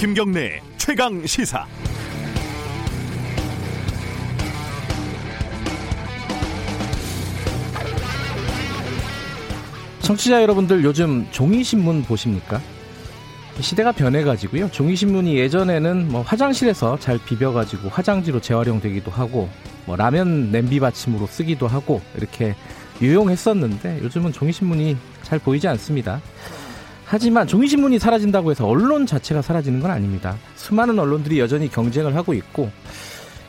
김경래 최강 시사. 청취자 여러분들 요즘 종이 신문 보십니까? 시대가 변해가지고요. 종이 신문이 예전에는 뭐 화장실에서 잘 비벼가지고 화장지로 재활용되기도 하고 뭐 라면 냄비 받침으로 쓰기도 하고 이렇게 유용했었는데 요즘은 종이 신문이 잘 보이지 않습니다. 하지만 종이신문이 사라진다고 해서 언론 자체가 사라지는 건 아닙니다. 수많은 언론들이 여전히 경쟁을 하고 있고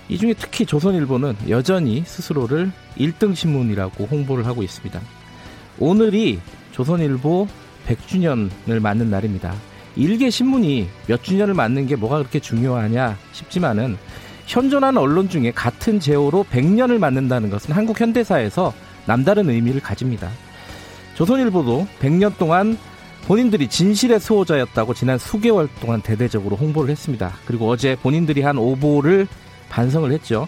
이 중에 특히 조선일보는 여전히 스스로를 1등 신문이라고 홍보를 하고 있습니다. 오늘이 조선일보 100주년을 맞는 날입니다. 일개 신문이 몇 주년을 맞는 게 뭐가 그렇게 중요하냐 싶지만은 현존하는 언론 중에 같은 제호로 100년을 맞는다는 것은 한국 현대사에서 남다른 의미를 가집니다. 조선일보도 100년 동안 본인들이 진실의 수호자였다고 지난 수개월 동안 대대적으로 홍보를 했습니다. 그리고 어제 본인들이 한 오보를 반성을 했죠.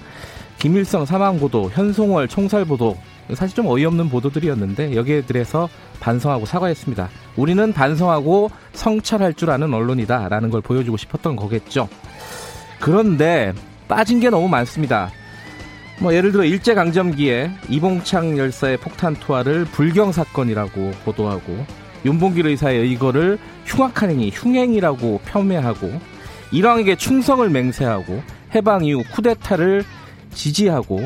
김일성 사망 보도, 현송월 총살 보도, 사실 좀 어이없는 보도들이었는데 여기에 대해서 반성하고 사과했습니다. 우리는 반성하고 성찰할 줄 아는 언론이다라는 걸 보여주고 싶었던 거겠죠. 그런데 빠진 게 너무 많습니다. 뭐 예를 들어 일제 강점기에 이봉창 열사의 폭탄 투하를 불경 사건이라고 보도하고 윤봉길 의사의 의거를 흉악한 행위, 흉행이라고 폄훼하고 일왕에게 충성을 맹세하고 해방 이후 쿠데타를 지지하고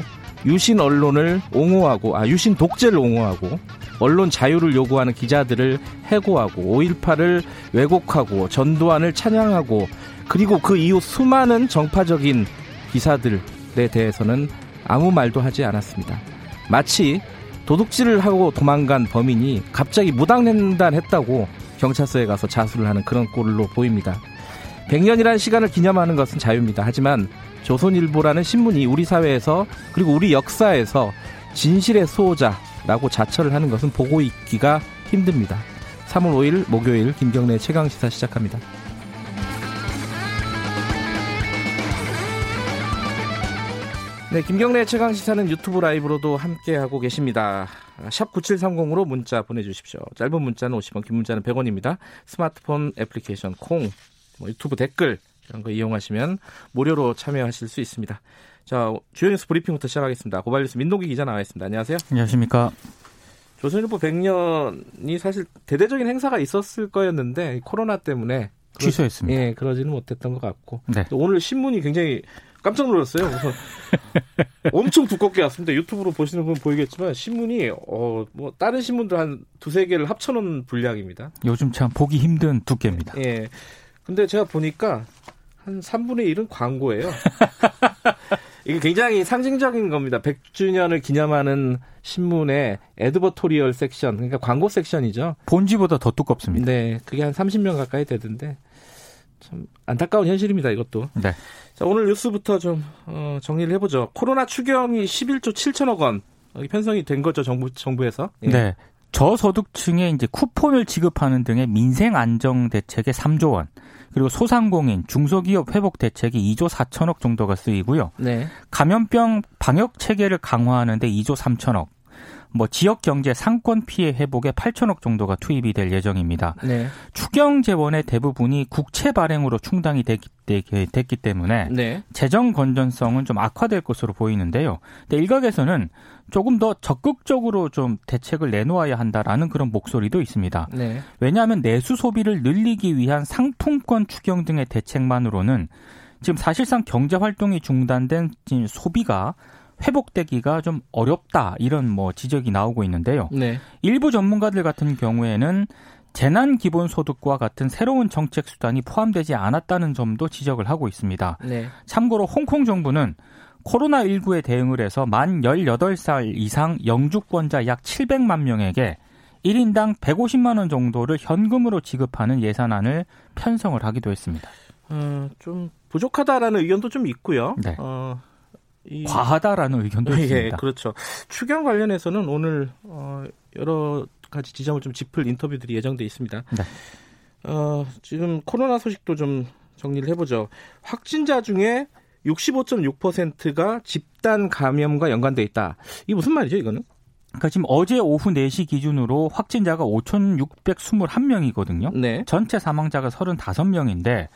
유신 언론을 옹호하고 아 유신 독재를 옹호하고 언론 자유를 요구하는 기자들을 해고하고 5.18을 왜곡하고 전두환을 찬양하고 그리고 그 이후 수많은 정파적인 기사들에 대해서는 아무 말도 하지 않았습니다. 마치 도둑질을 하고 도망간 범인이 갑자기 무당횡단했다고 경찰서에 가서 자수를 하는 그런 꼴로 보입니다. 100년이라는 시간을 기념하는 것은 자유입니다. 하지만 조선일보라는 신문이 우리 사회에서 그리고 우리 역사에서 진실의 수호자라고 자처를 하는 것은 보고 있기가 힘듭니다. 3월 5일 목요일 김경래 최강 시사 시작합니다. 네, 김경래 최강 시사는 유튜브 라이브로도 함께 하고 계십니다. 샵 9730으로 문자 보내 주십시오. 짧은 문자는 50원, 긴 문자는 100원입니다. 스마트폰 애플리케이션 콩, 뭐 유튜브 댓글 이런 거 이용하시면 무료로 참여하실 수 있습니다. 자, 주요 뉴스 브리핑부터 시작하겠습니다. 고발 뉴스 민동기 기자 나와 있습니다. 안녕하세요. 안녕하십니까. 조선일보 100년이 사실 대대적인 행사가 있었을 거였는데 코로나 때문에 취소했습니다. 예, 그러지는 못했던 것 같고 네. 오늘 신문이 굉장히 깜짝 놀랐어요. 그래서 엄청 두껍게 왔습니다. 유튜브로 보시는 분 보이겠지만 신문이 어 뭐 다른 신문들 한 두세 개를 합쳐놓은 분량입니다. 요즘 참 보기 힘든 두께입니다. 예. 근데 제가 보니까 한 3분의 1은 광고예요. 이게 굉장히 상징적인 겁니다. 100주년을 기념하는 신문의 advertorial 섹션, 그러니까 광고 섹션이죠. 본지보다 더 두껍습니다. 네, 그게 한 30명 가까이 되던데 참 안타까운 현실입니다. 이것도. 네. 자, 오늘 뉴스부터 좀 어, 정리를 해보죠. 코로나 추경이 11조 7천억 원 편성이 된 거죠, 정부 정부에서. 예. 네. 저소득층에 이제 쿠폰을 지급하는 등의 민생 안정 대책에 3조 원, 그리고 소상공인, 중소기업 회복 대책이 2조 4천억 정도가 쓰이고요. 네. 감염병 방역 체계를 강화하는데 2조 3천억, 뭐 지역 경제 상권 피해 회복에 8천억 정도가 투입이 될 예정입니다. 네. 추경 재원의 대부분이 국채 발행으로 충당이 됐기, 됐기 때문에 네. 재정 건전성은 좀 악화될 것으로 보이는데요. 근데 일각에서는 조금 더 적극적으로 좀 대책을 내놓아야 한다라는 그런 목소리도 있습니다. 네. 왜냐하면 내수 소비를 늘리기 위한 상품권 추경 등의 대책만으로는 지금 사실상 경제 활동이 중단된 소비가 회복되기가 좀 어렵다 이런 뭐 지적이 나오고 있는데요. 네. 일부 전문가들 같은 경우에는 재난 기본 소득과 같은 새로운 정책 수단이 포함되지 않았다는 점도 지적을 하고 있습니다. 네. 참고로 홍콩 정부는 코로나19에 대응을 해서 만 18살 이상 영주권자 약 700만 명에게 1인당 150만 원 정도를 현금으로 지급하는 예산안을 편성을 하기도 했습니다. 어, 좀 부족하다라는 의견도 좀 있고요. 네. 어, 이... 과하다라는 의견도 예, 있습니다. 그렇죠. 추경 관련해서는 오늘 어, 여러 가지 지점을 좀 짚을 인터뷰들이 예정돼 있습니다. 네. 어, 지금 코로나 소식도 좀 정리를 해보죠. 확진자 중에 65.6%가 집단 감염과 연관돼 있다. 이게 무슨 말이죠, 이거는? 그러니까 지금 어제 오후 4시 기준으로 확진자가 5,621명이거든요. 네. 전체 사망자가 35명인데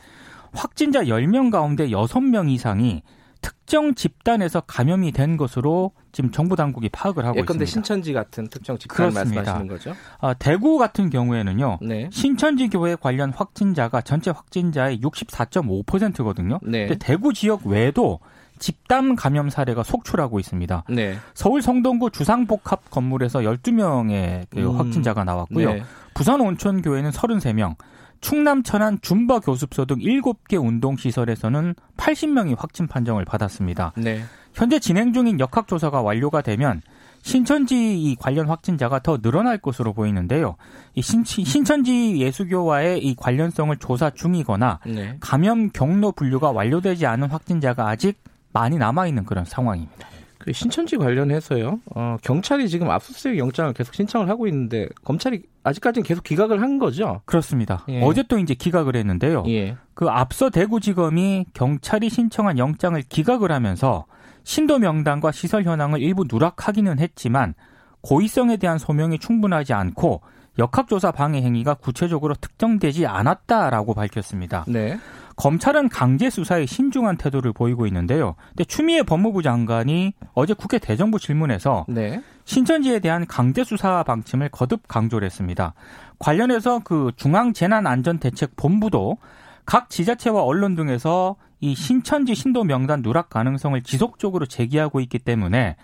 확진자 10명 가운데 6명 이상이 특정 집단에서 감염이 된 것으로 지금 정부 당국이 파악을 하고 예컨대 있습니다. 신천지 같은 특정 집단 그렇습니다. 말씀하시는 거죠? 아, 대구 같은 경우에는요. 네. 신천지 교회 관련 확진자가 전체 확진자의 64.5%거든요. 네. 근데 대구 지역 외에도 집단 감염 사례가 속출하고 있습니다. 네. 서울 성동구 주상복합 건물에서 12명의 그 음. 확진자가 나왔고요. 네. 부산 온천교회는 33명, 충남 천안 줌바 교습소 등 7개 운동시설에서는 80명이 확진 판정을 받았습니다. 네. 현재 진행 중인 역학조사가 완료가 되면 신천지 이 관련 확진자가 더 늘어날 것으로 보이는데요. 이 신, 신천지 예수교와의 이 관련성을 조사 중이거나 네. 감염 경로 분류가 완료되지 않은 확진자가 아직 많이 남아 있는 그런 상황입니다. 그 신천지 관련해서요. 어, 경찰이 지금 압수수색 영장을 계속 신청을 하고 있는데 검찰이 아직까지는 계속 기각을 한 거죠. 그렇습니다. 예. 어제 또 이제 기각을 했는데요. 예. 그 앞서 대구지검이 경찰이 신청한 영장을 기각을 하면서 신도 명단과 시설 현황을 일부 누락하기는 했지만 고의성에 대한 소명이 충분하지 않고 역학조사 방해 행위가 구체적으로 특정되지 않았다라고 밝혔습니다. 네. 검찰은 강제 수사에 신중한 태도를 보이고 있는데요. 근데 추미애 법무부 장관이 어제 국회 대정부 질문에서 네. 신천지에 대한 강제 수사 방침을 거듭 강조를 했습니다. 관련해서 그 중앙재난안전대책본부도 각 지자체와 언론 등에서 이 신천지 신도 명단 누락 가능성을 지속적으로 제기하고 있기 때문에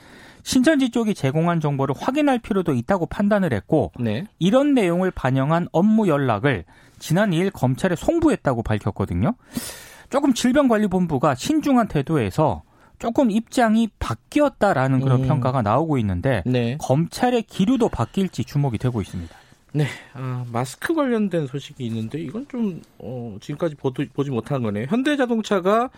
신천지 쪽이 제공한 정보를 확인할 필요도 있다고 판단을 했고 네. 이런 내용을 반영한 업무 연락을 지난 2일 검찰에 송부했다고 밝혔거든요. 조금 질병관리본부가 신중한 태도에서 조금 입장이 바뀌었다라는 그런 음. 평가가 나오고 있는데 네. 검찰의 기류도 바뀔지 주목이 되고 있습니다. 네. 아, 마스크 관련된 소식이 있는데 이건 좀 어, 지금까지 보도, 보지 못한 거네요. 현대자동차가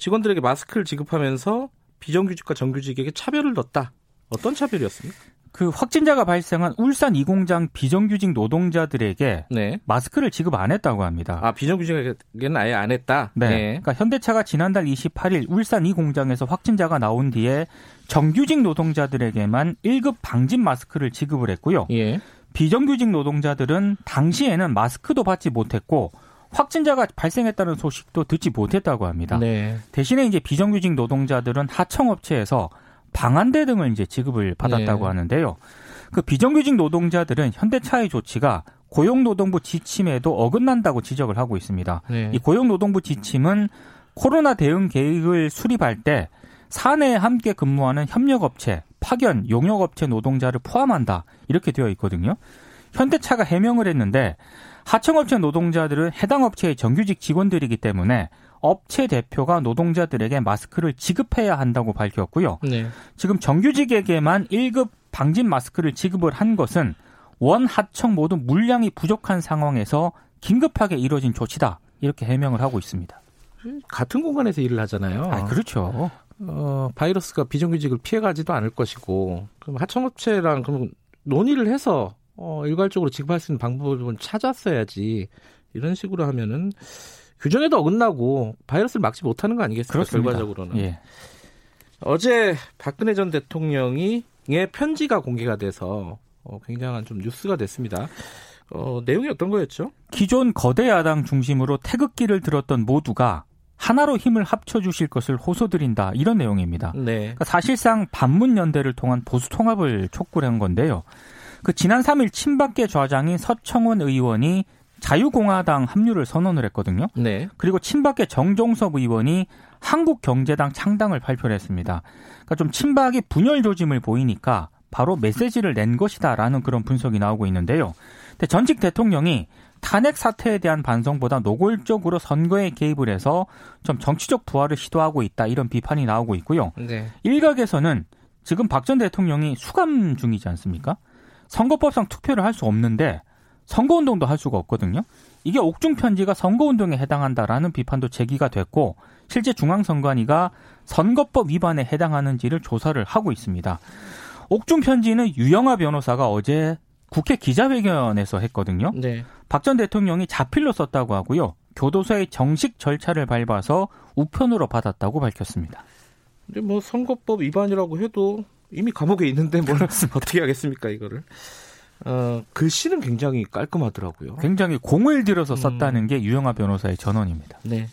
직원들에게 마스크를 지급하면서 비정규직과 정규직에게 차별을 넣었다. 어떤 차별이었습니까? 그 확진자가 발생한 울산 이 공장 비정규직 노동자들에게 네. 마스크를 지급 안 했다고 합니다. 아, 비정규직에게는 아예 안 했다. 네. 그러니까 현대차가 지난달 28일 울산 이 공장에서 확진자가 나온 뒤에 정규직 노동자들에게만 1급 방진 마스크를 지급을 했고요. 예. 비정규직 노동자들은 당시에는 마스크도 받지 못했고 확진자가 발생했다는 소식도 듣지 못했다고 합니다. 네. 대신에 이제 비정규직 노동자들은 하청업체에서 방한대 등을 이제 지급을 받았다고 네. 하는데요. 그 비정규직 노동자들은 현대차의 조치가 고용노동부 지침에도 어긋난다고 지적을 하고 있습니다. 네. 이 고용노동부 지침은 코로나 대응 계획을 수립할 때 사내에 함께 근무하는 협력업체, 파견, 용역업체 노동자를 포함한다 이렇게 되어 있거든요. 현대차가 해명을 했는데 하청업체 노동자들은 해당 업체의 정규직 직원들이기 때문에 업체 대표가 노동자들에게 마스크를 지급해야 한다고 밝혔고요. 네. 지금 정규직에게만 1급 방진 마스크를 지급을 한 것은 원 하청 모두 물량이 부족한 상황에서 긴급하게 이뤄진 조치다. 이렇게 해명을 하고 있습니다. 같은 공간에서 일을 하잖아요. 아, 그렇죠. 어, 바이러스가 비정규직을 피해가지도 않을 것이고, 그럼 하청업체랑 그럼 논의를 해서 어, 일괄적으로 지급할 수 있는 방법을 찾았어야지. 이런 식으로 하면은 규정에도 어긋나고 바이러스를 막지 못하는 거 아니겠습니까? 그렇습니다. 결과적으로는. 예. 어제 박근혜 전 대통령이 의 편지가 공개가 돼서 어, 굉장한 좀 뉴스가 됐습니다. 어, 내용이 어떤 거였죠? 기존 거대 야당 중심으로 태극기를 들었던 모두가 하나로 힘을 합쳐주실 것을 호소드린다. 이런 내용입니다. 네. 그러니까 사실상 반문 연대를 통한 보수 통합을 촉구를 한 건데요. 그 지난 3일 친박계 좌장인 서청원 의원이 자유공화당 합류를 선언을 했거든요. 네. 그리고 친박계 정종섭 의원이 한국경제당 창당을 발표를 했습니다. 그러니까 좀 친박이 분열 조짐을 보이니까 바로 메시지를 낸 것이다라는 그런 분석이 나오고 있는데요. 근데 전직 대통령이 탄핵 사태에 대한 반성보다 노골적으로 선거에 개입을 해서 좀 정치적 부활을 시도하고 있다 이런 비판이 나오고 있고요. 네. 일각에서는 지금 박 전 대통령이 수감 중이지 않습니까? 선거법상 투표를 할 수 없는데 선거운동도 할 수가 없거든요. 이게 옥중 편지가 선거운동에 해당한다라는 비판도 제기가 됐고 실제 중앙선관위가 선거법 위반에 해당하는지를 조사를 하고 있습니다. 옥중 편지는 유영아 변호사가 어제 국회 기자회견에서 했거든요. 네. 박 전 대통령이 자필로 썼다고 하고요. 교도소의 정식 절차를 밟아서 우편으로 받았다고 밝혔습니다. 근데 뭐 선거법 위반이라고 해도 이미 감옥에 있는데 뭘 어떻게 하겠습니까 이거를? 어, 글씨는 굉장히 깔끔하더라고요. 굉장히 공을 들여서 썼다는 음. 게 유영아 변호사의 전언입니다. 네.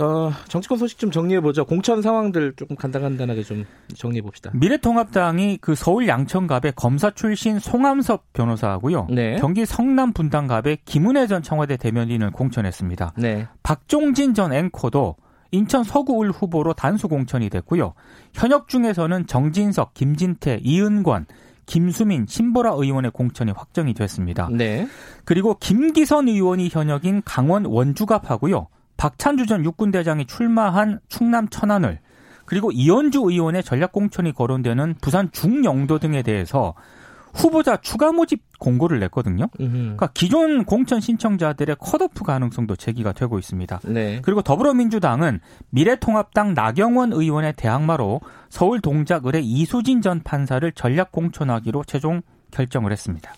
어, 정치권 소식 좀 정리해 보죠. 공천 상황들 조금 간단간단하게 좀 정리해 봅시다. 미래통합당이 그 서울 양천갑의 검사 출신 송암섭 변호사하고요. 네. 경기 성남 분당갑의 김은혜 전 청와대 대변인을 공천했습니다. 네. 박종진 전 앵커도 인천 서구을 후보로 단수 공천이 됐고요. 현역 중에서는 정진석, 김진태, 이은권, 김수민, 신보라 의원의 공천이 확정이 됐습니다. 네. 그리고 김기선 의원이 현역인 강원 원주갑하고요. 박찬주 전 육군대장이 출마한 충남 천안을 그리고 이현주 의원의 전략공천이 거론되는 부산 중영도 등에 대해서 후보자 추가 모집 공고를 냈거든요. 그러니까 기존 공천 신청자들의 컷오프 가능성도 제기가 되고 있습니다. 네. 그리고 더불어민주당은 미래통합당 나경원 의원의 대항마로 서울 동작을의 이수진 전 판사를 전략 공천하기로 최종 결정을 했습니다.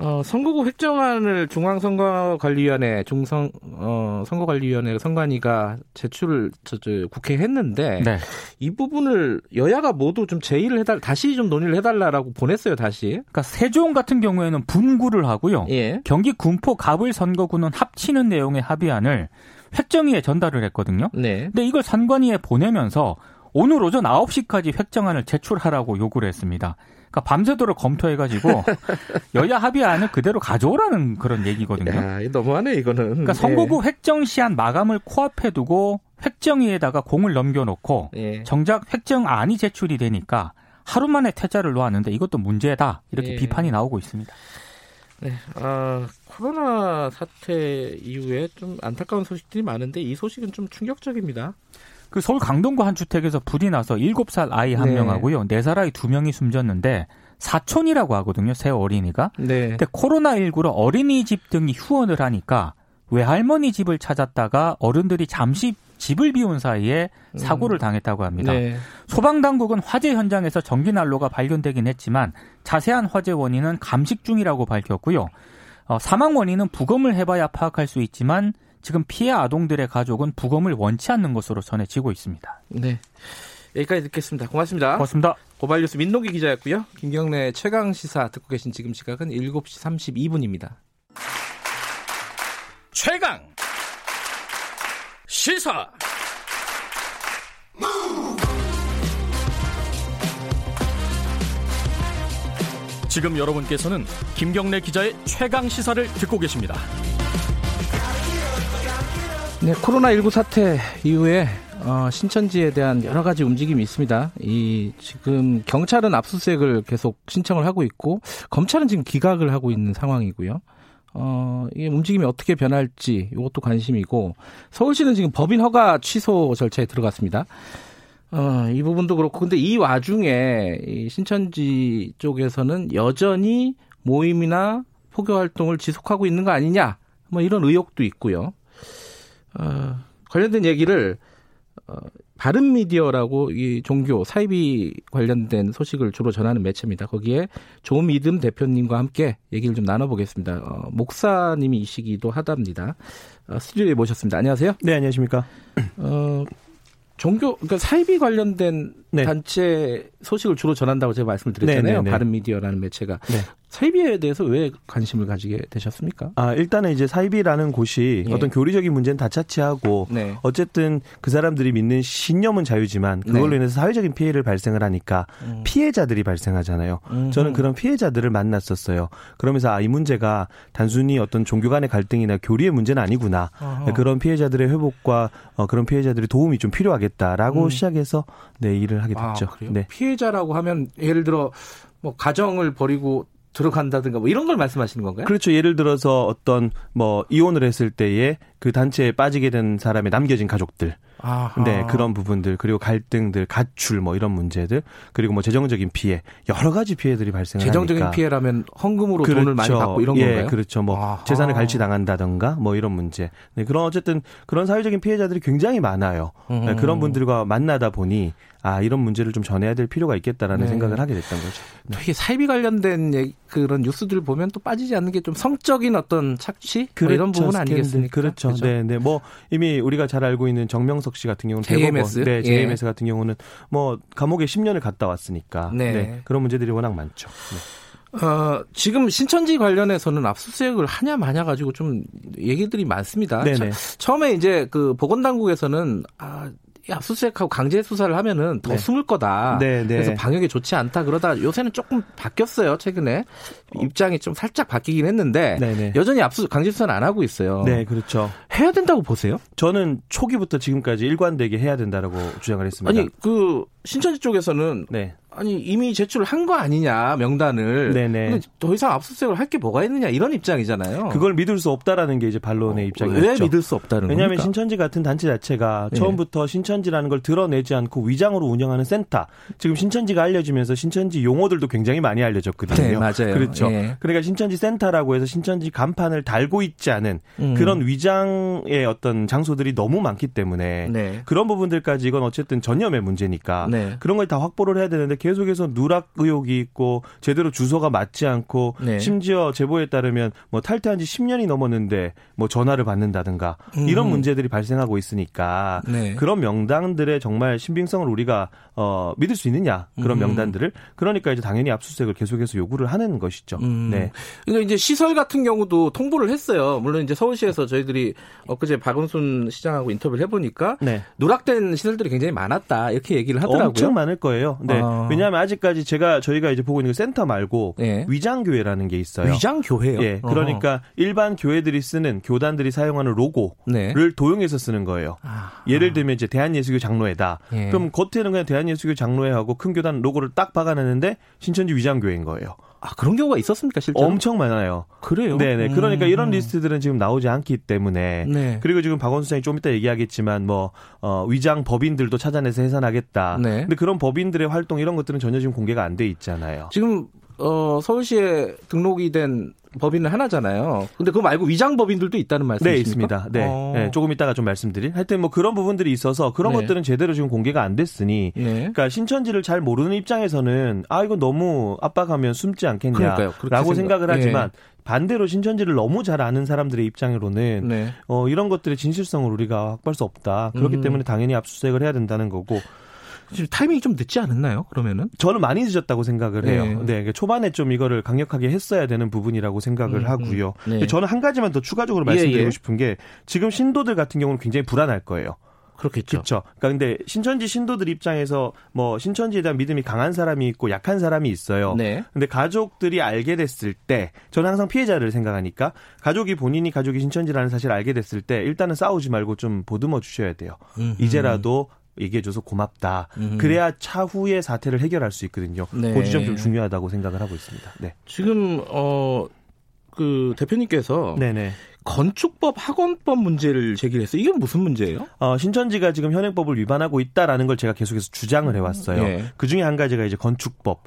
어, 선거구 획정안을 중앙선거관리위원회 중선 어, 선거관리위원회 선관위가 제출을 저, 저 국회에 했는데 네. 이 부분을 여야가 모두 좀 제의를 해달 다시 좀 논의를 해달라라고 보냈어요 다시. 그러니까 세종 같은 경우에는 분구를 하고요. 예. 경기 군포 갑을 선거구는 합치는 내용의 합의안을 획정위에 전달을 했거든요. 네. 근데 이걸 선관위에 보내면서 오늘 오전 9시까지 획정안을 제출하라고 요구를 했습니다. 그러니까 밤새도록 검토해가지고 여야 합의안을 그대로 가져오라는 그런 얘기거든요. 야, 너무하네 이거는. 그러니까 선거구 예. 획정 시한 마감을 코앞에 두고 획정위에다가 공을 넘겨놓고 예. 정작 획정안이 제출이 되니까 하루 만에 퇴짜를 놓았는데 이것도 문제다 이렇게 예. 비판이 나오고 있습니다. 네, 아, 코로나 사태 이후에 좀 안타까운 소식들이 많은데 이 소식은 좀 충격적입니다. 그 서울 강동구 한 주택에서 불이 나서 7살 아이 한 네. 명하고요. 4살 아이 2명이 숨졌는데 사촌이라고 하거든요. 새 어린이가. 네. 근데 코로나19로 어린이집 등이 휴원을 하니까 외할머니 집을 찾았다가 어른들이 잠시 집을 비운 사이에 사고를 음. 당했다고 합니다. 네. 소방당국은 화재 현장에서 전기 난로가 발견되긴 했지만 자세한 화재 원인은 감식 중이라고 밝혔고요. 어, 사망 원인은 부검을 해봐야 파악할 수 있지만 지금 피해 아동들의 가족은 부검을 원치 않는 것으로 전해지고 있습니다. 네. 여기까지 듣겠습니다. 고맙습니다. 고맙습니다. 고발뉴스 민노기 기자였고요. 김경래 최강 시사 듣고 계신 지금 시각은 7시 32분입니다. 최강 시사 지금 여러분께서는 김경래 기자의 최강 시사를 듣고 계십니다. 네, 코로나19 사태 이후에 어, 신천지에 대한 여러 가지 움직임이 있습니다. 이 지금 경찰은 압수수색을 계속 신청을 하고 있고 검찰은 지금 기각을 하고 있는 상황이고요. 어, 이게 움직임이 어떻게 변할지 이것도 관심이고 서울시는 지금 법인 허가 취소 절차에 들어갔습니다. 어, 이 부분도 그렇고 근데 이 와중에 이 신천지 쪽에서는 여전히 모임이나 포교 활동을 지속하고 있는 거 아니냐 뭐 이런 의혹도 있고요. 어, 관련된 얘기를 어, 바른 미디어라고 이 종교 사이비 관련된 소식을 주로 전하는 매체입니다. 거기에 조미듬 대표님과 함께 얘기를 좀 나눠보겠습니다. 어, 목사님이시기도 하답니다. 어, 스튜디오에 모셨습니다. 안녕하세요. 네, 안녕하십니까. 어, 종교 그러니까 사이비 관련된 네. 단체 소식을 주로 전한다고 제가 말씀을 드렸잖아요. 네, 네, 네. 바른 미디어라는 매체가 네. 사이비에 대해서 왜 관심을 가지게 되셨습니까? 아 일단은 이제 사이비라는 곳이 예. 어떤 교리적인 문제는 다 차치하고 네. 어쨌든 그 사람들이 믿는 신념은 자유지만 그걸로 네. 인해서 사회적인 피해를 발생을 하니까 음. 피해자들이 발생하잖아요. 음흠. 저는 그런 피해자들을 만났었어요. 그러면서 아 이 문제가 단순히 어떤 종교 간의 갈등이나 교리의 문제는 아니구나. 어허. 그런 피해자들의 회복과 어, 그런 피해자들의 도움이 좀 필요하겠다라고 음. 시작해서 네 일을 하게 됐죠. 아, 네. 피해자라고 하면 예를 들어 뭐 가정을 버리고 들어간다든가 뭐 이런 걸 말씀하시는 건가요? 그렇죠. 예를 들어서 어떤 뭐 이혼을 했을 때에 그 단체에 빠지게 된 사람의 남겨진 가족들. 아하. 네, 그런 부분들 그리고 갈등들, 가출 뭐 이런 문제들 그리고 뭐 재정적인 피해 여러 가지 피해들이 발생을 재정적인. 피해라면 헌금으로 그렇죠. 돈을 많이 받고 이런 예, 건가요? 그렇죠. 뭐 아하. 재산을 갈취 당한다던가 뭐 이런 문제. 네, 그런 어쨌든 그런 사회적인 피해자들이 굉장히 많아요. 네, 그런 분들과 만나다 보니 아 이런 문제를 좀 전해야 될 필요가 있겠다라는 네. 생각을 하게 됐던 거죠. 네. 이게 사이비 관련된 그런 뉴스들 보면 또 빠지지 않는 게 좀 성적인 어떤 착취 그렇죠. 뭐 이런 그렇죠. 부분 아니겠습니까? 그렇죠. 그렇죠. 네, 네. 뭐 이미 우리가 잘 알고 있는 정명석 씨 같은 경우는 JMS, 네, JMS 예. 같은 경우는 뭐 감옥에 10년을 갔다 왔으니까 네. 네. 그런 문제들이 워낙 많죠. 네. 어, 지금 신천지 관련해서는 압수수색을 하냐 마냐 가지고 좀 얘기들이 많습니다. 네네. 처 음에 이제 그 보건당국에서는 아, 압수수색하고 강제 수사를 하면은 더 네. 숨을 거다. 네, 네. 그래서 방역에 좋지 않다 그러다 요새는 조금 바뀌었어요. 최근에 입장이 좀 살짝 바뀌긴 했는데 네네. 네. 여전히 압수 강제 수사는 안 하고 있어요. 네, 그렇죠. 해야 된다고 보세요? 저는 초기부터 지금까지 일관되게 해야 된다라고 주장을 했습니다. 아니 그 신천지 쪽에서는 네. 아니 이미 제출을 한 거 아니냐 명단을. 네네. 근데 더 이상 압수수색을 할 게 뭐가 있느냐 이런 입장이잖아요. 그걸 믿을 수 없다라는 게 이제 반론의 어, 입장이죠. 왜 믿을 수 없다는 왜냐하면 겁니까? 신천지 같은 단체 자체가 네. 처음부터 신천지라는 걸 드러내지 않고 위장으로 운영하는 센터. 지금 신천지가 알려지면서 신천지 용어들도 굉장히 많이 알려졌거든요. 네, 맞아요. 그렇죠. 네. 그러니까 신천지 센터라고 해서 신천지 간판을 달고 있지 않은 음. 그런 위장의 어떤 장소들이 너무 많기 때문에 네. 그런 부분들까지 이건 어쨌든 전염의 문제니까 네. 그런 걸 다 확보를 해야 되는데 계속해서 누락 의혹이 있고 제대로 주소가 맞지 않고 네. 심지어 제보에 따르면 뭐 탈퇴한 지 10년이 넘었는데 뭐 전화를 받는다든가 음. 이런 문제들이 발생하고 있으니까 네. 그런 명단들의 정말 신빙성을 우리가 어 믿을 수 있느냐 그런 음. 명단들을 그러니까 이제 당연히 압수수색을 계속해서 요구를 하는 것이죠. 음. 네. 근데 이제 시설 같은 경우도 통보를 했어요. 물론 이제 서울시에서 저희들이 엊그제 박은순 시장하고 인터뷰를 해보니까 네. 누락된 시설들이 굉장히 많았다 이렇게 얘기를 하더라고요. 엄청 많을 거예요. 네. 아. 왜냐하면 아직까지 제가 저희가 이제 보고 있는 그 센터 말고 네. 위장 교회라는 게 있어요. 위장 교회요? 예. 그러니까 어 일반 교회들이 쓰는 교단들이 사용하는 로고를 네. 도용해서 쓰는 거예요. 아. 예를 들면 이제 대한예수교 장로회다. 예. 그럼 겉에는 그냥 대한예수교 장로회하고 큰 교단 로고를 딱 박아놨는데 신천지 위장 교회인 거예요. 아, 그런 경우가 있었습니까, 실제로? 엄청 많아요. 그래요? 네네. 그러니까 음. 이런 리스트들은 지금 나오지 않기 때문에. 네. 그리고 지금 박원순 시장이 좀 이따 얘기하겠지만, 뭐, 어, 위장 법인들도 찾아내서 해산하겠다. 네. 근데 그런 법인들의 활동 이런 것들은 전혀 지금 공개가 안 돼 있잖아요. 지금, 어, 서울시에 등록이 된 법인은 하나잖아요. 근데 그거 말고 위장 법인들도 있다는 말씀이십니까? 네, 있습니다. 네. 어. 네. 조금 이따가 좀 말씀드릴. 하여튼 뭐 그런 부분들이 있어서 그런 네. 것들은 제대로 지금 공개가 안 됐으니 네. 그러니까 신천지를 잘 모르는 입장에서는 아 이거 너무 압박하면 숨지 않겠냐라고 생각 을 하지만 네. 반대로 신천지를 너무 잘 아는 사람들의 입장으로는 네. 어, 이런 것들의 진실성을 우리가 확보할 수 없다. 그렇기 음. 때문에 당연히 압수수색을 해야 된다는 거고 타이밍이 좀 늦지 않았나요? 그러면은? 저는 많이 늦었다고 생각을 해요. 네. 네. 그러니까 초반에 좀 이거를 강력하게 했어야 되는 부분이라고 생각을 음, 음. 하고요. 네. 저는 한 가지만 더 추가적으로 말씀드리고 예, 예. 싶은 게 지금 신도들 같은 경우는 굉장히 불안할 거예요. 그렇겠죠. 그렇죠. 그러니까 근데 신천지 신도들 입장에서 뭐 신천지에 대한 믿음이 강한 사람이 있고 약한 사람이 있어요. 네. 근데 가족들이 알게 됐을 때 저는 항상 피해자를 생각하니까 가족이 본인이 가족이 신천지라는 사실을 알게 됐을 때 일단은 싸우지 말고 좀 보듬어 주셔야 돼요. 음흠. 이제라도 얘기해줘서 고맙다. 음. 그래야 차후의 사태를 해결할 수 있거든요. 네. 그 지점 좀 중요하다고 생각을 하고 있습니다. 네. 지금 어 그 대표님께서 네네. 건축법 학원법 문제를 제기했어요. 이건 무슨 문제예요? 어, 신천지가 지금 현행법을 위반하고 있다라는 걸 제가 계속해서 주장을 해왔어요. 네. 그 중에 한 가지가 이제 건축법.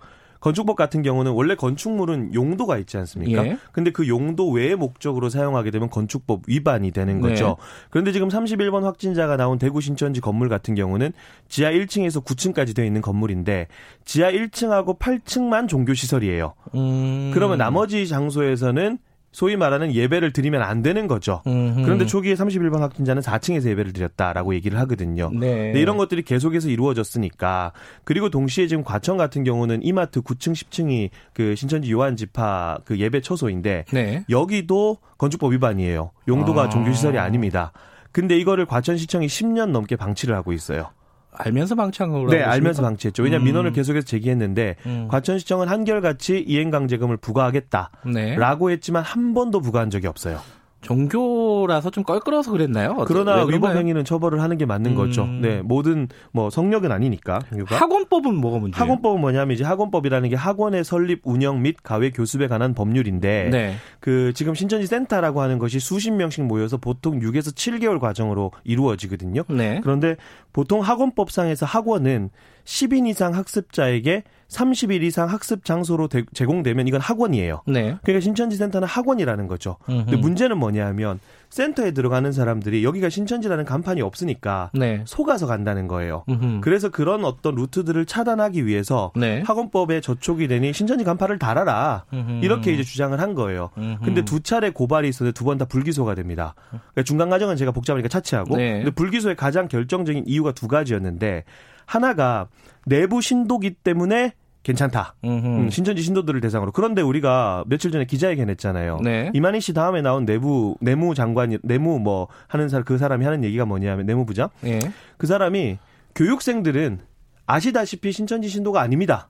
건축법 같은 경우는 원래 건축물은 용도가 있지 않습니까? 예. 근데 그 용도 외의 목적으로 사용하게 되면 건축법 위반이 되는 거죠. 네. 그런데 지금 31번 확진자가 나온 대구 신천지 건물 같은 경우는 지하 1층에서 9층까지 되어 있는 건물인데 지하 1층하고 8층만 종교 시설이에요. 음. 그러면 나머지 장소에서는 소위 말하는 예배를 드리면 안 되는 거죠. 음흠. 그런데 초기에 31번 확진자는 4층에서 예배를 드렸다라고 얘기를 하거든요. 네. 네, 이런 것들이 계속해서 이루어졌으니까 그리고 동시에 지금 과천 같은 경우는 이마트 9층, 10층이 그 신천지 요한 지파 그 예배 처소인데 네. 여기도 건축법 위반이에요. 용도가 아. 종교시설이 아닙니다. 근데 이거를 과천시청이 10년 넘게 방치를 하고 있어요. 알면서 방치한 걸로 네, 알면서 방치했죠. 왜냐하면 음. 민원을 계속해서 제기했는데 음. 과천시청은 한결같이 이행강제금을 부과하겠다라고 네. 했지만 한 번도 부과한 적이 없어요. 종교라서 좀 껄끄러워서 그랬나요? 그러나 위법 행위는 처벌을 하는 게 맞는 음. 거죠. 네, 모든 뭐 성역은 아니니까. 종교가. 학원법은 뭐가 문제예요? 학원법은 뭐냐면 이제 학원법이라는 게 학원의 설립, 운영 및 과외 교습에 관한 법률인데 네. 그 지금 신천지 센터라고 하는 것이 수십 명씩 모여서 보통 6에서 7개월 과정으로 이루어지거든요. 네. 그런데 보통 학원법상에서 학원은 10인 이상 학습자에게 30일 이상 학습 장소로 대, 제공되면 이건 학원이에요. 네. 그러니까 신천지 센터는 학원이라는 거죠. 음흠. 근데 문제는 뭐냐 하면 센터에 들어가는 사람들이 여기가 신천지라는 간판이 없으니까 네. 속아서 간다는 거예요. 음흠. 그래서 그런 어떤 루트들을 차단하기 위해서 네. 학원법에 저촉이 되니 신천지 간판을 달아라. 음흠. 이렇게 이제 주장을 한 거예요. 음흠. 근데 두 차례 고발이 있었는데 두 번 다 불기소가 됩니다. 그러니까 중간 과정은 제가 복잡하니까 차치하고 네. 근데 불기소의 가장 결정적인 이유가 두 가지였는데 하나가 내부 신도기 때문에 괜찮다. 음, 신천지 신도들을 대상으로. 그런데 우리가 며칠 전에 기자회견 했잖아요. 네. 이만희 씨 다음에 나온 내부 내무 장관이 내무 뭐 하는 사람 그 사람이 하는 얘기가 뭐냐면 내무부장. 네. 그 사람이 교육생들은 아시다시피 신천지 신도가 아닙니다.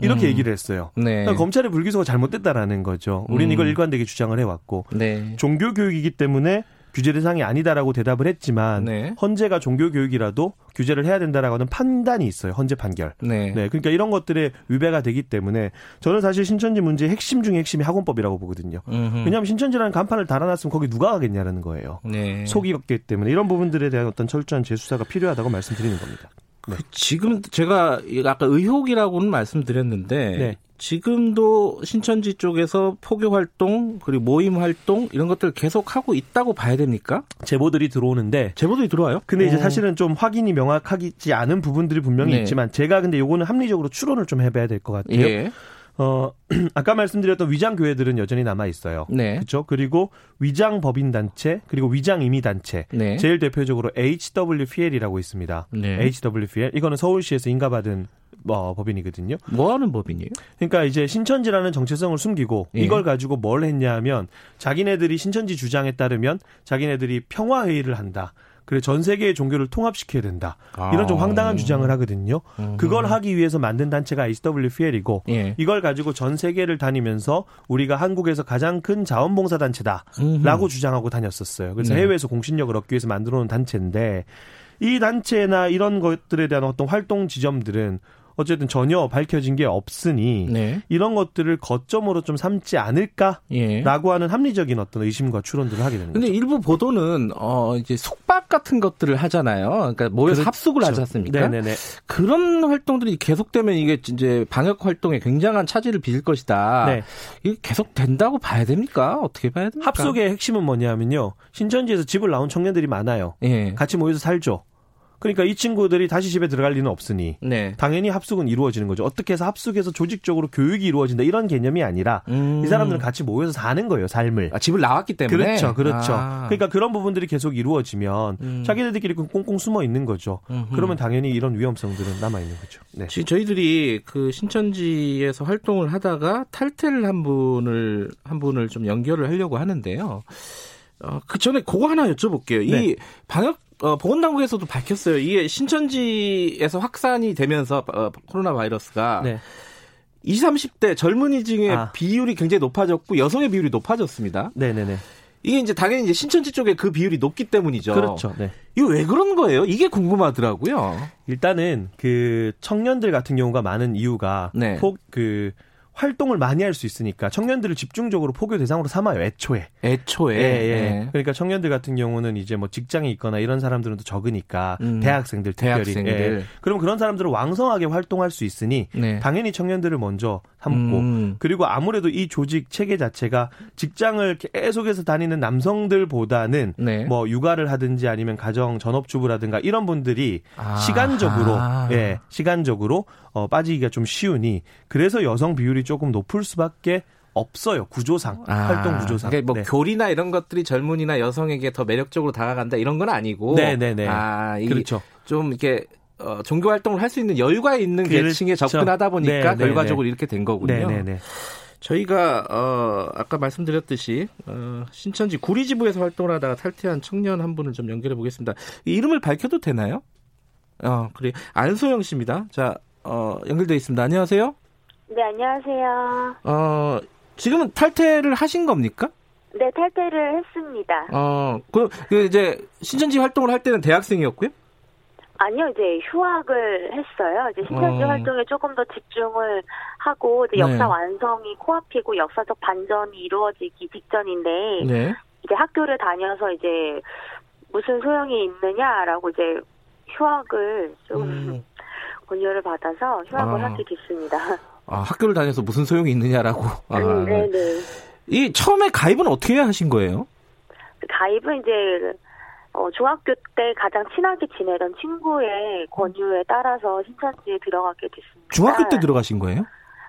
이렇게 음. 얘기를 했어요. 네. 그러니까 검찰의 불기소가 잘못됐다라는 거죠. 우리는 음. 이걸 일관되게 주장을 해왔고 네. 종교 교육이기 때문에 규제 대상이 아니다라고 대답을 했지만 네. 헌재가 종교 교육이라도 규제를 해야 된다라고 하는 판단이 있어요. 헌재 판결. 네. 네. 그러니까 이런 것들에 위배가 되기 때문에 저는 사실 신천지 문제의 핵심 중의 핵심이 학원법이라고 보거든요. 음흠. 왜냐하면 신천지라는 간판을 달아놨으면 거기 누가 가겠냐라는 거예요. 네. 속이 었기 때문에 이런 부분들에 대한 어떤 철저한 재수사가 필요하다고 말씀드리는 겁니다. 네. 그 지금 제가 아까 의혹이라고는 말씀드렸는데 네. 지금도 신천지 쪽에서 포교 활동 그리고 모임 활동 이런 것들 계속 하고 있다고 봐야 됩니까? 제보들이 들어오는데 제보들이 들어와요? 근데 이제 어. 사실은 좀 확인이 명확하지 않은 부분들이 분명히 네. 있지만 제가 근데 요거는 합리적으로 추론을 좀 해봐야 될 것 같아요. 예. 어, 아까 말씀드렸던 위장 교회들은 여전히 남아 있어요. 네. 그렇죠? 그리고 위장 법인 단체, 그리고 위장 임의 단체. 네. 제일 대표적으로 HWPL이라고 있습니다. 네. HWPL 이거는 서울시에서 인가받은 뭐 법인이거든요. 뭐 하는 법인이에요? 그러니까 이제 신천지라는 정체성을 숨기고 예. 이걸 가지고 뭘 했냐면 자기네들이 신천지 주장에 따르면 자기네들이 평화 회의를 한다. 그래 전 세계의 종교를 통합시켜야 된다. 아. 이런 좀 황당한 주장을 하거든요. 음. 그걸 하기 위해서 만든 단체가 HWPL이고 예. 이걸 가지고 전 세계를 다니면서 우리가 한국에서 가장 큰 자원봉사 단체다라고 음. 주장하고 다녔었어요. 그래서 네. 해외에서 공신력을 얻기 위해서 만들어 놓은 단체인데 이 단체나 이런 것들에 대한 어떤 활동 지점들은 어쨌든 전혀 밝혀진 게 없으니 네. 이런 것들을 거점으로 좀 삼지 않을까라고 예. 하는 합리적인 어떤 의심과 추론들을 하게 되는 근데 거죠. 일부 보도는 어 이제 속박 같은 것들을 하잖아요. 그러니까 모여서 그렇죠. 합숙을 하지 않습니까? 네네네. 그런 활동들이 계속되면 이게 이제 방역 활동에 굉장한 차질을 빚을 것이다. 네. 이게 계속 된다고 봐야 됩니까? 어떻게 봐야 됩니까? 합숙의 핵심은 뭐냐면요. 신천지에서 집을 나온 청년들이 많아요. 예. 같이 모여서 살죠. 그러니까 이 친구들이 다시 집에 들어갈 리는 없으니 네. 당연히 합숙은 이루어지는 거죠. 어떻게 해서 합숙해서 조직적으로 교육이 이루어진다 이런 개념이 아니라 음. 이 사람들은 같이 모여서 사는 거예요, 삶을. 아, 집을 나왔기 때문에. 그렇죠, 그렇죠. 아. 그러니까 그런 부분들이 계속 이루어지면 음. 자기네들끼리 꽁꽁 숨어 있는 거죠. 음흠. 그러면 당연히 이런 위험성들은 남아 있는 거죠. 네. 저희들이 그 신천지에서 활동을 하다가 탈퇴를 한 분을 한 분을 좀 연결을 하려고 하는데요. 어, 그 전에 그거 하나 여쭤볼게요. 네. 이 방역 어, 보건당국에서도 밝혔어요. 이게 신천지에서 확산이 되면서 어, 코로나 바이러스가 네. 20, 30대 젊은이 중에 아. 비율이 굉장히 높아졌고 여성의 비율이 높아졌습니다. 네네네. 이게 이제 당연히 이제 신천지 쪽에 그 비율이 높기 때문이죠. 그렇죠. 네. 이거 왜 그런 거예요? 이게 궁금하더라고요. 일단은 그 청년들 같은 경우가 많은 이유가 네. 폭그 활동을 많이 할 수 있으니까 청년들을 집중적으로 포교 대상으로 삼아요. 애초에. 애초에. 예, 예. 네. 그러니까 청년들 같은 경우는 이제 뭐 직장에 있거나 이런 사람들은 또 적으니까 음. 대학생들 특별히. 대학생들. 예. 그럼 그런 사람들은 왕성하게 활동할 수 있으니 네. 당연히 청년들을 먼저 삼고 음. 그리고 아무래도 이 조직 체계 자체가 직장을 계속해서 다니는 남성들보다는 네. 뭐 육아를 하든지 아니면 가정 전업주부라든가 이런 분들이 아. 시간적으로 예, 시간적으로 어, 빠지기가 좀 쉬우니 그래서 여성 비율이 조금 높을 수밖에 없어요 구조상 아, 활동 구조상. 그러니까 뭐 네. 교리나 이런 것들이 젊은이나 여성에게 더 매력적으로 다가간다 이런 건 아니고. 네네네. 아, 그렇죠. 좀 이렇게 어, 종교 활동을 할 수 있는 여유가 있는 그렇죠. 계층에 접근하다 보니까 네네네. 결과적으로 이렇게 된 거군요. 네네네. 저희가 어, 아까 말씀드렸듯이 어, 신천지 구리지부에서 활동을 하다가 탈퇴한 청년 한 분을 좀 연결해 보겠습니다. 이름을 밝혀도 되나요? 어, 그래 안소영 씨입니다. 자, 어, 연결돼 있습니다. 안녕하세요. 네, 안녕하세요. 어, 지금은 탈퇴를 하신 겁니까? 네, 탈퇴를 했습니다. 어, 그, 그 이제 신천지 활동을 할 때는 대학생이었고요? 아니요, 이제 휴학을 했어요. 이제 신천지 어. 활동에 조금 더 집중을 하고 이제 역사 네. 완성이 코앞이고 역사적 반전이 이루어지기 직전인데 네. 이제 학교를 다녀서 이제 무슨 소용이 있느냐라고 이제 휴학을 좀 음. 권유를 받아서 휴학을 아. 하게 됐습니다. 아, 학교를 다녀서 무슨 소용이 있느냐라고. 아. 음, 네네. 이 처음에 가입은 어떻게 하신 거예요? 가입은 이제 어, 중학교 때 가장 친하게 지내던 친구의 권유에 따라서 신천지에 들어가게 됐습니다. 중학교 때 들어가신 거예요?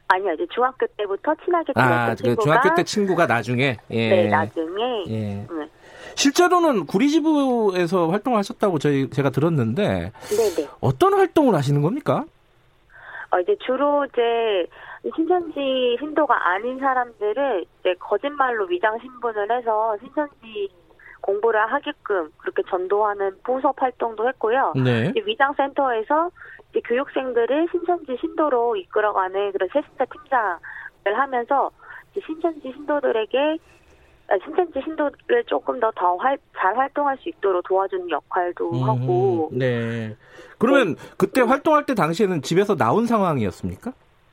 아니요, 이제 중학교 때부터 친하게 지냈던 아, 그 친구가 중학교 때 친구가 나중에 예. 네, 나중에 예. 네. 실제로는 구리지부에서 활동을 하셨다고 저희 제가 들었는데 네네. 어떤 활동을 하시는 겁니까? 어, 이제 주로 이제 신천지 신도가 아닌 사람들을 이제 거짓말로 위장 신분을 해서 신천지 공부를 하게끔 그렇게 전도하는 보섭 활동도 했고요. 네. 위장 센터에서 이제 교육생들을 신천지 신도로 이끌어가는 그런 세스타 팀장을 하면서 신천지 신도들에게 아, 신천지 신도를 조금 더 더 잘 활동할 수 있도록 도와주는 역할도 음, 하고. 네. 그러면 네. 그때 활동할 때 당시에는 집에서 나온 상황이었습니까?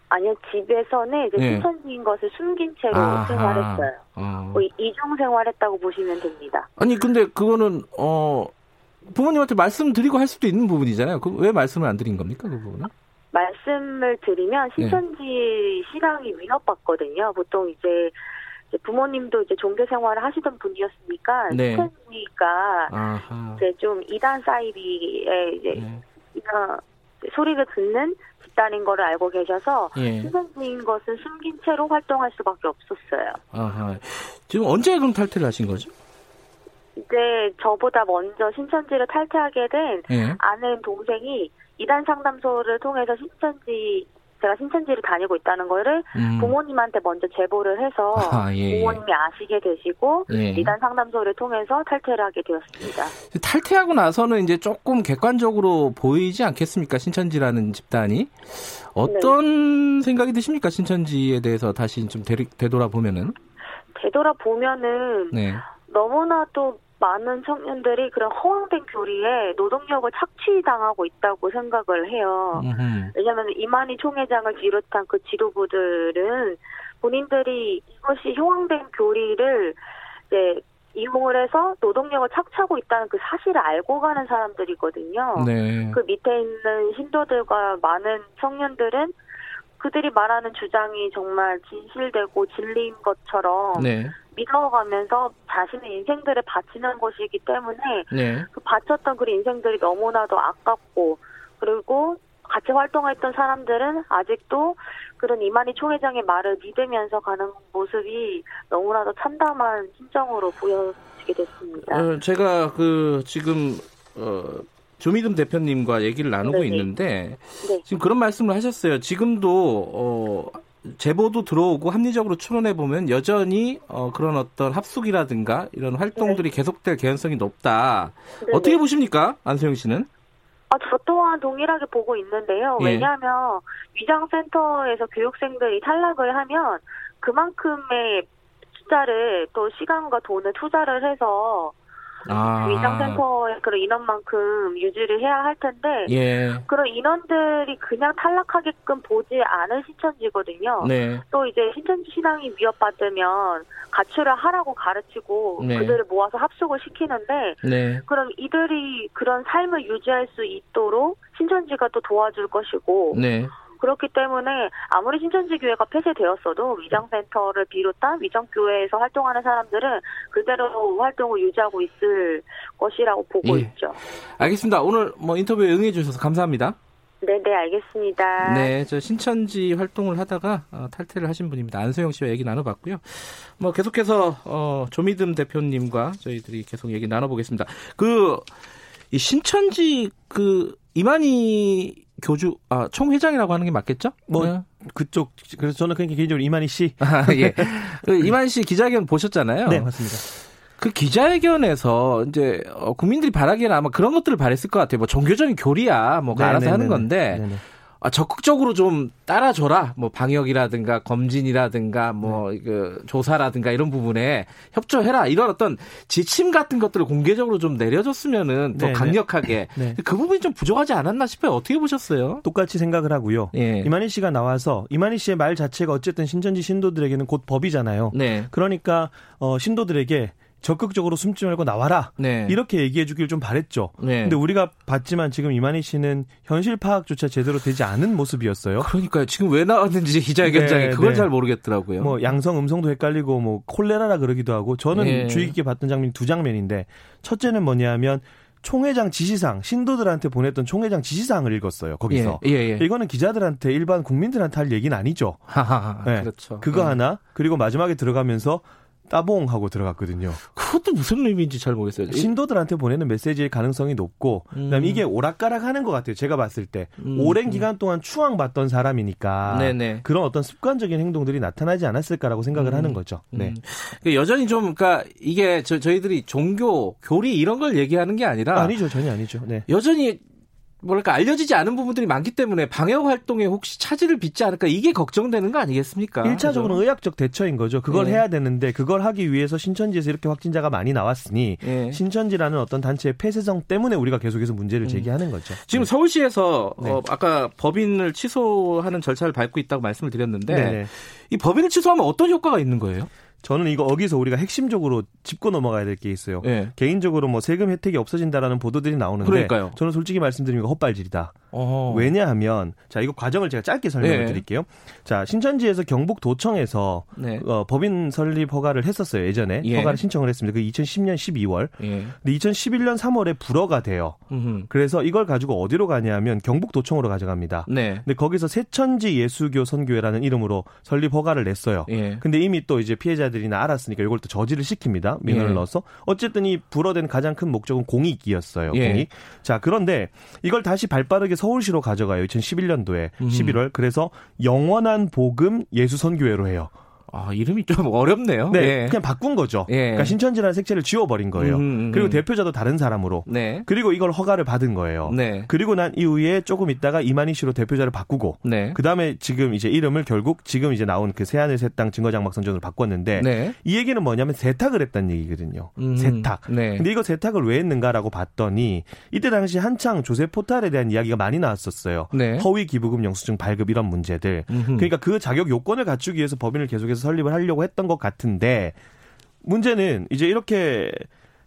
아니요, 집에서는 이제 네. 신천지인 것을 숨긴 채로 아하. 생활했어요. 어. 뭐 이중 생활했다고 보시면 됩니다. 아니, 근데 그거는, 어, 부모님한테 말씀드리고 할 수도 있는 부분이잖아요. 그 왜 말씀을 안 드린 겁니까, 그 부분은? 말씀을 드리면 네. 신천지 네. 신앙이 위협받거든요. 보통 이제 부모님도 이제 종교 생활을 하시던 분이었으니까 네. 신천지가 이제 좀 이단 사이비에 이제 네. 이런 소리를 듣는 집단인 거를 알고 계셔서 예. 신천지인 것은 숨긴 채로 활동할 수밖에 없었어요. 아하. 지금 언제 그럼 탈퇴를 하신 거죠? 이제 저보다 먼저 신천지를 탈퇴하게 된 예. 아는 동생이 이단 상담소를 통해서 신천지 제가 신천지를 다니고 있다는 거를 음. 부모님한테 먼저 제보를 해서 아, 예, 예. 부모님이 아시게 되시고 예. 이단 상담소를 통해서 탈퇴를 하게 되었습니다. 탈퇴하고 나서는 이제 조금 객관적으로 보이지 않겠습니까? 신천지라는 집단이 어떤 네. 생각이 드십니까? 신천지에 대해서 다시 좀 되돌아보면은 되돌아보면은 네. 너무나도 많은 청년들이 그런 허황된 교리에 노동력을 착취당하고 있다고 생각을 해요. 왜냐하면 이만희 총회장을 비롯한 그 지도부들은 본인들이 이것이 허황된 교리를 이제 이용을 해서 노동력을 착취하고 있다는 그 사실을 알고 가는 사람들이거든요. 네. 그 밑에 있는 신도들과 많은 청년들은 그들이 말하는 주장이 정말 진실되고 진리인 것처럼 네. 믿어가면서 자신의 인생들을 바치는 것이기 때문에 네. 그 바쳤던 그 인생들이 너무나도 아깝고 그리고 같이 활동했던 사람들은 아직도 그런 이만희 총회장의 말을 믿으면서 가는 모습이 너무나도 참담한 심정으로 보여지게 됐습니다. 어, 제가 그 지금 어, 조미금 대표님과 얘기를 나누고 네네. 있는데 네. 지금 그런 말씀을 하셨어요. 지금도 어, 제보도 들어오고 합리적으로 추론해 보면 여전히 어, 그런 어떤 합숙이라든가 이런 활동들이 네. 계속될 개연성이 높다. 네네. 어떻게 보십니까, 안세영 씨는? 아, 저 또한 동일하게 보고 있는데요. 예. 왜냐하면 위장센터에서 교육생들이 탈락을 하면 그만큼의 숫자를 또 시간과 돈을 투자를 해서 아. 위장센터의 그런 인원만큼 유지를 해야 할 텐데 예. 그런 인원들이 그냥 탈락하게끔 보지 않은 신천지거든요. 네. 또 이제 신천지 신앙이 위협받으면 가출을 하라고 가르치고 네. 그들을 모아서 합숙을 시키는데 네. 그럼 이들이 그런 삶을 유지할 수 있도록 신천지가 또 도와줄 것이고 네. 그렇기 때문에 아무리 신천지 교회가 폐쇄되었어도 위장센터를 비롯한 위정교회에서 활동하는 사람들은 그대로 활동을 유지하고 있을 것이라고 보고 예. 있죠. 알겠습니다. 오늘 뭐 인터뷰에 응해 주셔서 감사합니다. 네, 네, 알겠습니다. 네, 저 신천지 활동을 하다가 어, 탈퇴를 하신 분입니다. 안소영 씨와 얘기 나눠봤고요. 뭐 계속해서 어, 조미듬 대표님과 저희들이 계속 얘기 나눠보겠습니다. 그이 신천지 그 이만희 교주 아 총회장이라고 하는 게 맞겠죠? 뭐 네. 그쪽 그래서 저는 그냥 개인적으로 이만희 씨 아, 예. 그 이만희 씨 기자회견 보셨잖아요. 네 맞습니다. 그 기자회견에서 이제 어, 국민들이 바라기에는 아마 그런 것들을 바랬을 것 같아요. 뭐 종교적인 교리야, 뭐 네, 알아서 네, 하는 네, 건데 네네. 아, 적극적으로 좀 따라줘라. 뭐 방역이라든가 검진이라든가 뭐그 네. 조사라든가 이런 부분에 협조해라. 이런 어떤 지침 같은 것들을 공개적으로 좀 내려줬으면은 더 네네. 강력하게 네. 그 부분이 좀 부족하지 않았나 싶어요. 어떻게 보셨어요? 똑같이 생각을 하고요. 예. 이만희 씨가 나와서 이만희 씨의 말 자체가 어쨌든 신천지 신도들에게는 곧 법이잖아요. 네. 그러니까 어 신도들에게 적극적으로 숨지 말고 나와라. 네. 이렇게 얘기해 주길 좀 바랬죠. 네. 근데 우리가 봤지만 지금 이만희 씨는 현실 파악조차 제대로 되지 않은 모습이었어요. 그러니까요. 지금 왜 나왔는지 기자회견장에 네, 그걸 네. 잘 모르겠더라고요. 뭐 양성 음성도 헷갈리고 뭐 콜레라라 그러기도 하고 저는 네. 주의 깊게 봤던 장면이 두 장면인데 첫째는 뭐냐면 총회장 지시상 신도들한테 보냈던 총회장 지시상을 읽었어요. 거기서 예, 예, 예. 이거는 기자들한테 일반 국민들한테 할 얘기는 아니죠. 하하, 네. 그렇죠. 그거 네. 하나 그리고 마지막에 들어가면서 따봉하고 들어갔거든요. 그것도 무슨 의미인지 잘 모르겠어요. 신도들한테 보내는 메시지의 가능성이 높고, 음. 그다음에 이게 오락가락하는 것 같아요. 제가 봤을 때 음. 오랜 기간 동안 추앙받던 사람이니까 네네. 그런 어떤 습관적인 행동들이 나타나지 않았을까라고 생각을 음. 하는 거죠. 네. 음. 여전히 좀 그러니까 이게 저, 저희들이 종교, 교리 이런 걸 얘기하는 게 아니라 아니죠, 전혀 아니죠. 네. 여전히 뭐랄까 알려지지 않은 부분들이 많기 때문에 방역 활동에 혹시 차질을 빚지 않을까 이게 걱정되는 거 아니겠습니까? 1차적으로 그죠? 의학적 대처인 거죠. 그걸 네. 해야 되는데 그걸 하기 위해서 신천지에서 이렇게 확진자가 많이 나왔으니 네. 신천지라는 어떤 단체의 폐쇄성 때문에 우리가 계속해서 문제를 음. 제기하는 거죠. 지금 네. 서울시에서 네. 어, 아까 법인을 취소하는 절차를 밟고 있다고 말씀을 드렸는데 네. 이 법인을 취소하면 어떤 효과가 있는 거예요? 저는 이거 어기서 우리가 핵심적으로 짚고 넘어가야 될 게 있어요. 네. 개인적으로 뭐 세금 혜택이 없어진다라는 보도들이 나오는데 그러니까요. 저는 솔직히 말씀드리면 헛발질이다. 어허. 왜냐하면 자 이거 과정을 제가 짧게 설명을 네. 드릴게요. 자 신천지에서 경북도청에서 네. 어, 법인 설립 허가를 했었어요 예전에 예. 허가를 신청을 했습니다. 그 2010년 12월. 예. 근데 2011년 3월에 불허가 돼요. 음흠. 그래서 이걸 가지고 어디로 가냐면 경북도청으로 가져갑니다. 네. 근데 거기서 새천지 예수교 선교회라는 이름으로 설립 허가를 냈어요. 예. 근데 이미 또 이제 피해자들 이나 알았으니까 이걸 또 저지를 시킵니다. 민원을 예. 넣어서 어쨌든 이 불허된 가장 큰 목적은 공익이었어요. 예. 공익. 자 그런데 이걸 다시 발빠르게 서울시로 가져가요. 2011년도에 음. 11월. 그래서 영원한 복음 예수 선교회로 해요. 아, 이름이 좀 어렵네요. 네. 예. 그냥 바꾼 거죠. 예. 그러니까 신천지라는 색채를 지워버린 거예요. 음, 음, 음. 그리고 대표자도 다른 사람으로. 네. 그리고 이걸 허가를 받은 거예요. 네. 그리고 난 이후에 조금 있다가 이만희 씨로 대표자를 바꾸고. 네. 그 다음에 지금 이제 이름을 결국 지금 이제 나온 그 새하늘 새땅 증거장막 선전으로 바꿨는데. 네. 이 얘기는 뭐냐면 세탁을 했다는 얘기거든요. 음, 세탁. 네. 근데 이거 세탁을 왜 했는가라고 봤더니 이때 당시 한창 조세 포탈에 대한 이야기가 많이 나왔었어요. 네. 허위 기부금 영수증 발급 이런 문제들. 음흠. 그러니까 그 자격 요건을 갖추기 위해서 법인을 계속해서 설립을 하려고 했던 것 같은데 문제는 이제 이렇게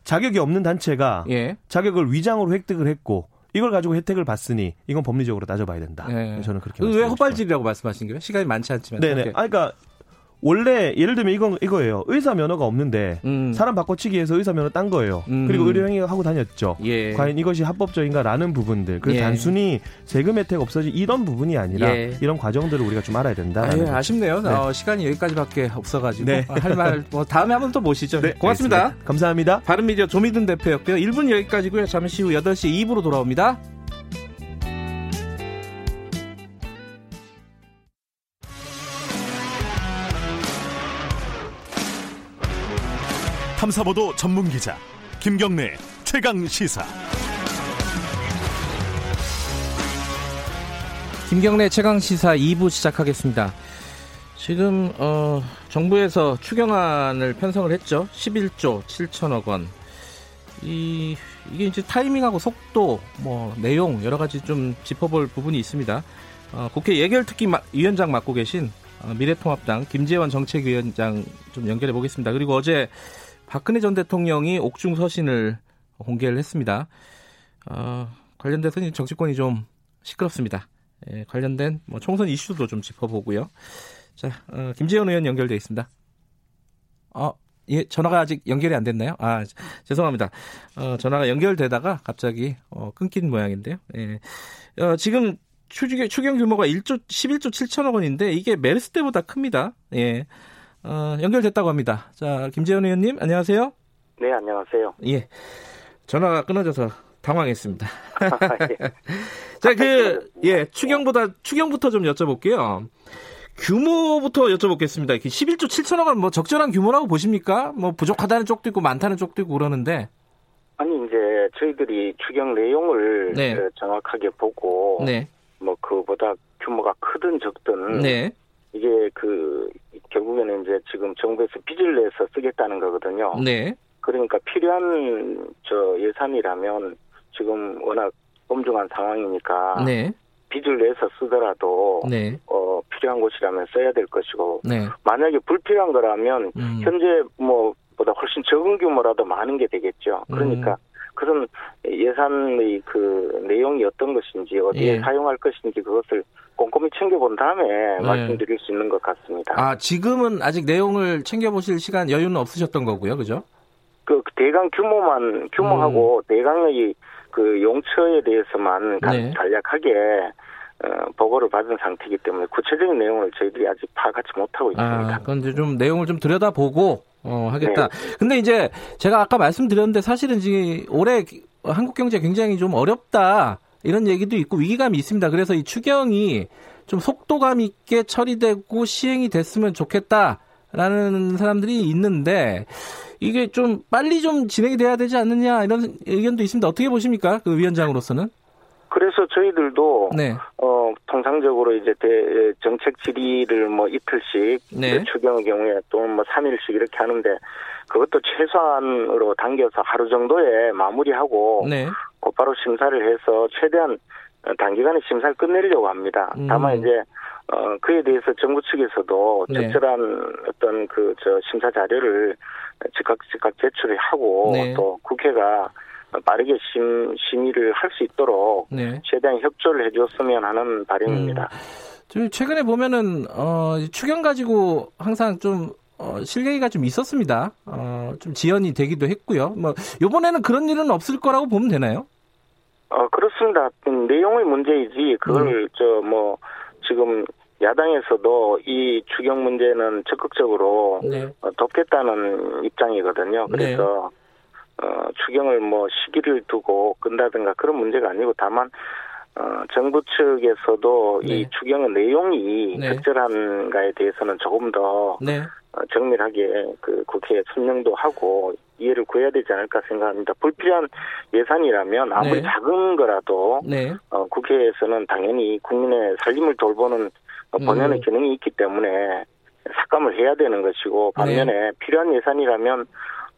자격이 없는 단체가 예. 자격을 위장으로 획득을 했고 이걸 가지고 혜택을 받으니 이건 법리적으로 따져봐야 된다. 네. 저는 그렇게 왜 헛발질이라고 말씀하신 거예요? 시간이 많지 않지만. 네네. 아, 그러니까 원래 예를 들면 이건 이거예요. 의사 면허가 없는데 음. 사람 바꿔치기 해서 의사 면허 딴 거예요. 음. 그리고 의료 행위 하고 다녔죠. 예. 과연 이것이 합법적인가라는 부분들. 그 예. 단순히 세금 혜택 없어지 이런 부분이 아니라 예. 이런 과정들을 우리가 좀 알아야 된다. 아, 예, 아쉽네요. 네. 어, 시간이 여기까지밖에 없어가지고 네. 할말 뭐 다음에 한번 또 모시죠. 네, 고맙습니다. 알겠습니다. 감사합니다. 바른미디어 조미든 대표였고요. 1분 여기까지고요. 잠시 후 8시 2부로 돌아옵니다. 탐사보도 전문 기자 김경래 최강 시사. 김경래 최강 시사 2부 시작하겠습니다. 지금 어, 정부에서 추경안을 편성을 했죠. 11조 7천억 원. 이 이게 이제 타이밍하고 속도, 뭐 내용 여러 가지 좀 짚어볼 부분이 있습니다. 어, 국회 예결특위 위원장 맡고 계신 어, 미래통합당 김재원 정책위원장 좀 연결해 보겠습니다. 그리고 어제 박근혜 전 대통령이 옥중 서신을 공개를 했습니다. 어, 관련돼서 정치권이 좀 시끄럽습니다. 예, 관련된 뭐 총선 이슈도 좀 짚어보고요. 자, 어, 김재현 의원 연결돼 있습니다. 어, 예, 전화가 아직 연결이 안 됐나요? 아, 죄송합니다. 어, 전화가 연결되다가 갑자기 어, 끊긴 모양인데요. 예. 어, 지금 추경, 추경 규모가 1조 11조 7천억 원인데 이게 메르스 때보다 큽니다. 예. 어, 연결됐다고 합니다. 자, 김재현 의원님, 안녕하세요. 네, 안녕하세요. 예. 전화가 끊어져서 당황했습니다. 예. 자, 그, 예, 추경보다, 추경부터 좀 여쭤볼게요. 규모부터 여쭤보겠습니다. 11조 7천억 원, 뭐, 적절한 규모라고 보십니까? 뭐, 부족하다는 쪽도 있고, 많다는 쪽도 있고, 그러는데. 아니, 이제, 저희들이 추경 내용을 네. 정확하게 보고, 네. 뭐, 그보다 규모가 크든 적든, 네. 이게 그 결국에는 이제 지금 정부에서 빚을 내서 쓰겠다는 거거든요. 네. 그러니까 필요한 저 예산이라면 지금 워낙 엄중한 상황이니까 네. 빚을 내서 쓰더라도 네. 어 필요한 곳이라면 써야 될 것이고 네. 만약에 불필요한 거라면 음. 현재 뭐 보다 훨씬 적은 규모라도 많은 게 되겠죠. 그러니까 음. 그런 예산의 그 내용이 어떤 것인지 어디에 예. 사용할 것인지 그것을 꼼꼼히 챙겨본 다음에 네. 말씀드릴 수 있는 것 같습니다. 아 지금은 아직 내용을 챙겨보실 시간 여유는 없으셨던 거고요, 그죠? 그 대강 규모만 규모하고 음. 대강의 그 용처에 대해서만 네. 간략하게 어, 보고를 받은 상태이기 때문에 구체적인 내용을 저희들이 아직 파악하지 못하고 있습니다. 아, 그런데 좀 내용을 좀 들여다보고 어, 하겠다. 네. 근데 이제 제가 아까 말씀드렸는데 사실은 지금 올해 한국 경제 굉장히 좀 어렵다. 이런 얘기도 있고 위기감이 있습니다. 그래서 이 추경이 좀 속도감 있게 처리되고 시행이 됐으면 좋겠다라는 사람들이 있는데 이게 좀 빨리 좀 진행이 돼야 되지 않느냐 이런 의견도 있습니다. 어떻게 보십니까? 그 위원장으로서는? 그래서 저희들도 네. 어 통상적으로 이제 대, 정책 질의를 뭐 이틀씩 네. 추경의 경우에 또는 뭐 3일씩 이렇게 하는데 그것도 최소한으로 당겨서 하루 정도에 마무리하고 네. 곧바로 심사를 해서 최대한 단기간에 심사를 끝내려고 합니다. 음. 다만 이제 어 그에 대해서 정부 측에서도 네. 적절한 어떤 그 저 심사 자료를 즉각 즉각 제출을 하고 네. 또 국회가 빠르게 심, 심의를 할 수 있도록 네. 최대한 협조를 해줬으면 하는 바람입니다. 음. 최근에 보면은 어, 추경 가지고 항상 좀 어, 실례가 좀 있었습니다. 어, 좀 지연이 되기도 했고요. 뭐 이번에는 그런 일은 없을 거라고 보면 되나요? 어 그렇습니다. 내용의 문제이지 그걸 음. 저뭐 지금 야당에서도 이 추경 문제는 적극적으로 네. 어, 돕겠다는 입장이거든요. 그래서 네. 어, 추경을 뭐 시기를 두고 끈다든가 그런 문제가 아니고 다만 어, 정부 측에서도 네. 이 추경의 내용이 네. 적절한가에 대해서는 조금 더 네. 어, 정밀하게 그 국회에 설명도 하고 이해를 구해야 되지 않을까 생각합니다. 불필요한 예산이라면 아무리 네. 작은 거라도 네. 어, 국회에서는 당연히 국민의 살림을 돌보는 본연의 음. 기능이 있기 때문에 삭감을 해야 되는 것이고 반면에 네. 필요한 예산이라면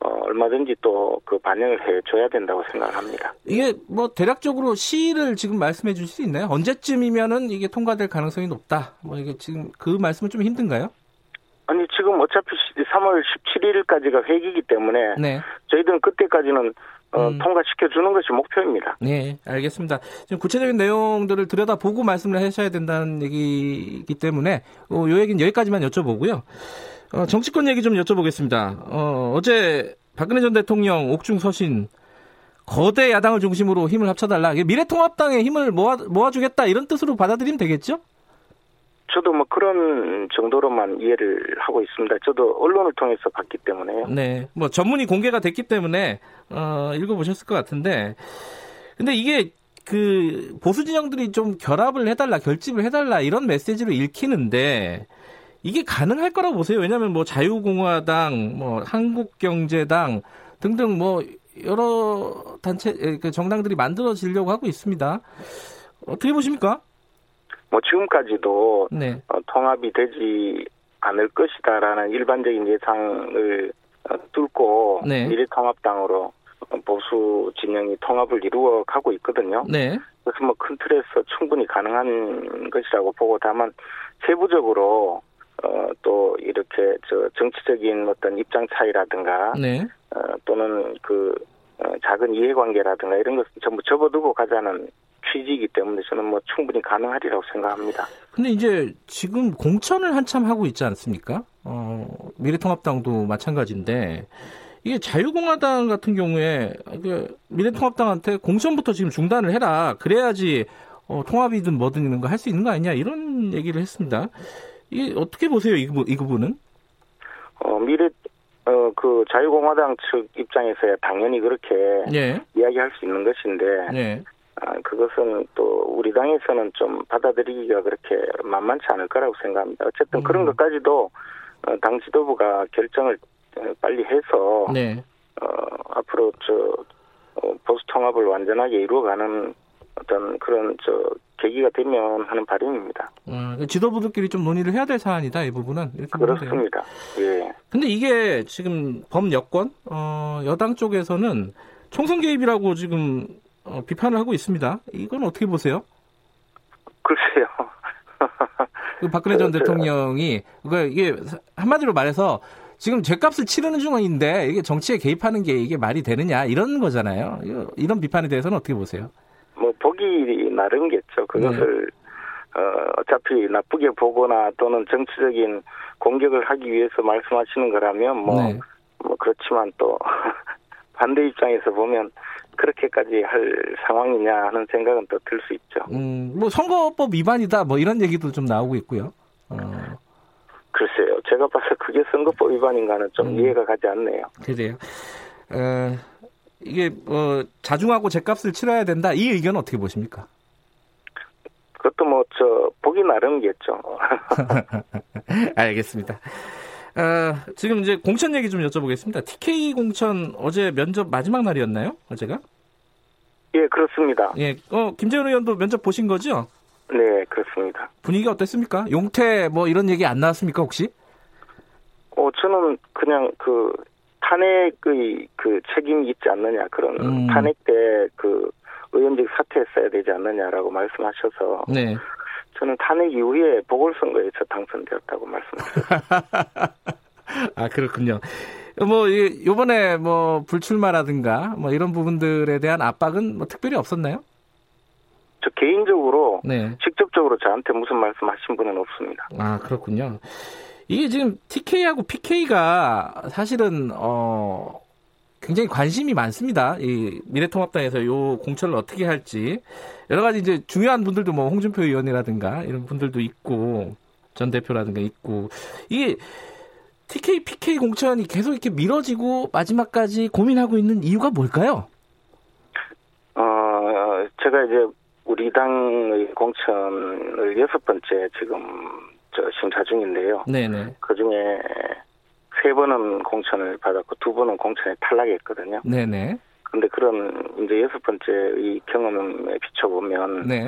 어, 얼마든지 또 그 반영을 해줘야 된다고 생각합니다. 이게 뭐 대략적으로 시일을 지금 말씀해 주실 수 있나요? 언제쯤이면은 이게 통과될 가능성이 높다. 뭐 이게 지금 그 말씀은 좀 힘든가요? 아니 지금 어차피 3월 17일까지가 회기이기 때문에 네. 저희들은 그때까지는 어, 음. 통과시켜 주는 것이 목표입니다. 네, 알겠습니다. 지금 구체적인 내용들을 들여다보고 말씀을 하셔야 된다는 얘기이기 때문에 어, 요 얘기는 여기까지만 여쭤보고요. 어, 정치권 얘기 좀 여쭤보겠습니다. 어, 어제 박근혜 전 대통령 옥중 서신 거대 야당을 중심으로 힘을 합쳐달라. 미래통합당의 힘을 모아, 모아주겠다 이런 뜻으로 받아들이면 되겠죠? 저도 뭐 그런 정도로만 이해를 하고 있습니다. 저도 언론을 통해서 봤기 때문에요. 네. 뭐 전문이 공개가 됐기 때문에 어, 읽어보셨을 것 같은데 근데 이게 그 보수 진영들이 좀 결합을 해달라, 결집을 해달라 이런 메시지로 읽히는데 이게 가능할 거라고 보세요. 왜냐하면 뭐 자유공화당, 뭐 한국경제당 등등 뭐 여러 단체 그 정당들이 만들어지려고 하고 있습니다. 어떻게 보십니까? 뭐 지금까지도 네. 어, 통합이 되지 않을 것이다라는 일반적인 예상을 어, 뚫고 네. 미래통합당으로 보수 진영이 통합을 이루어 가고 있거든요. 네. 그래서 뭐 큰 틀에서 충분히 가능한 것이라고 보고 다만 세부적으로 어, 또 이렇게 저 정치적인 어떤 입장 차이라든가 네. 어, 또는 그 어, 작은 이해관계라든가 이런 것은 전부 접어두고 가자는 취지이기 때문에 저는 뭐 충분히 가능하리라고 생각합니다. 근데 이제 지금 공천을 한참 하고 있지 않습니까? 어, 미래통합당도 마찬가지인데 이게 자유공화당 같은 경우에 미래통합당한테 공천부터 지금 중단을 해라. 그래야지 어, 통합이든 뭐든 이런 거 할 수 있는 거 아니냐 이런 얘기를 했습니다. 이게 어떻게 보세요 이, 이 부분은? 어, 미래 어, 그 자유공화당 측 입장에서야 당연히 그렇게 예. 이야기할 수 있는 것인데 예. 아, 그것은 또 우리 당에서는 좀 받아들이기가 그렇게 만만치 않을 거라고 생각합니다. 어쨌든 음. 그런 것까지도 어, 당 지도부가 결정을 어, 빨리 해서 네. 어, 앞으로 저 어, 보수 통합을 완전하게 이루어가는 어떤 그런 저 계기가 되면 하는 바람입니다. 음, 지도부들끼리 좀 논의를 해야 될 사안이다 이 부분은 이렇게 그렇습니다. 예. 근데 이게 지금 범 여권 어, 여당 쪽에서는 총선 개입이라고 지금 어, 비판을 하고 있습니다. 이건 어떻게 보세요? 글쎄요. 그 박근혜 전 대통령이 그 이게 한마디로 말해서 지금 죄값을 치르는 중인데 이게 정치에 개입하는 게 이게 말이 되느냐 이런 거잖아요. 이런 비판에 대해서는 어떻게 보세요? 뭐 보기 나름겠죠. 그것을 네. 어, 어차피 나쁘게 보거나 또는 정치적인 공격을 하기 위해서 말씀하시는 거라면 뭐, 네. 뭐 그렇지만 또 반대 입장에서 보면 그렇게까지 할 상황이냐 하는 생각은 또 들 수 있죠. 음, 뭐 선거법 위반이다 뭐 이런 얘기도 좀 나오고 있고요. 어. 글쎄요. 제가 봐서 그게 선거법 위반인가는 좀 음. 이해가 가지 않네요. 그래요. 어, 이게 어, 자중하고 제값을 치러야 된다. 이 의견은 어떻게 보십니까? 그것도 뭐 저 보기 나름이겠죠. 알겠습니다. 어, 지금 이제 공천 얘기 좀 여쭤보겠습니다. TK 공천 어제 면접 마지막 날이었나요? 어제가? 예, 그렇습니다. 예, 어 김재현 의원도 면접 보신 거죠? 네, 그렇습니다. 분위기가 어땠습니까? 용태 뭐 이런 얘기 안 나왔습니까 혹시? 어, 저는 그냥 그 탄핵의 그 책임이 있지 않느냐 그런 음. 탄핵 때 그 의원직 사퇴했어야 되지 않느냐라고 말씀하셔서 네. 저는 탄핵 이후에 보궐선거에서 당선되었다고 말씀드렸습니다. 아 그렇군요. 뭐 이번에 뭐 불출마라든가 뭐 이런 부분들에 대한 압박은 뭐 특별히 없었나요? 저 개인적으로 네. 직접적으로 저한테 무슨 말씀하신 분은 없습니다. 아 그렇군요. 이게 지금 TK하고 PK가 사실은 어 굉장히 관심이 많습니다. 이 미래통합당에서 요 공천을 어떻게 할지 여러 가지 이제 중요한 분들도 뭐 홍준표 의원이라든가 이런 분들도 있고 전 대표라든가 있고 이게 TK, PK 공천이 계속 이렇게 미뤄지고 마지막까지 고민하고 있는 이유가 뭘까요? 어, 제가 이제 우리 당의 공천을 여섯 번째 지금 저 심사 중인데요. 네네. 그 중에 세 번은 공천을 받았고 두 번은 공천에 탈락했거든요. 네네. 근데 그런 이제 여섯 번째의 경험에 비춰보면 네.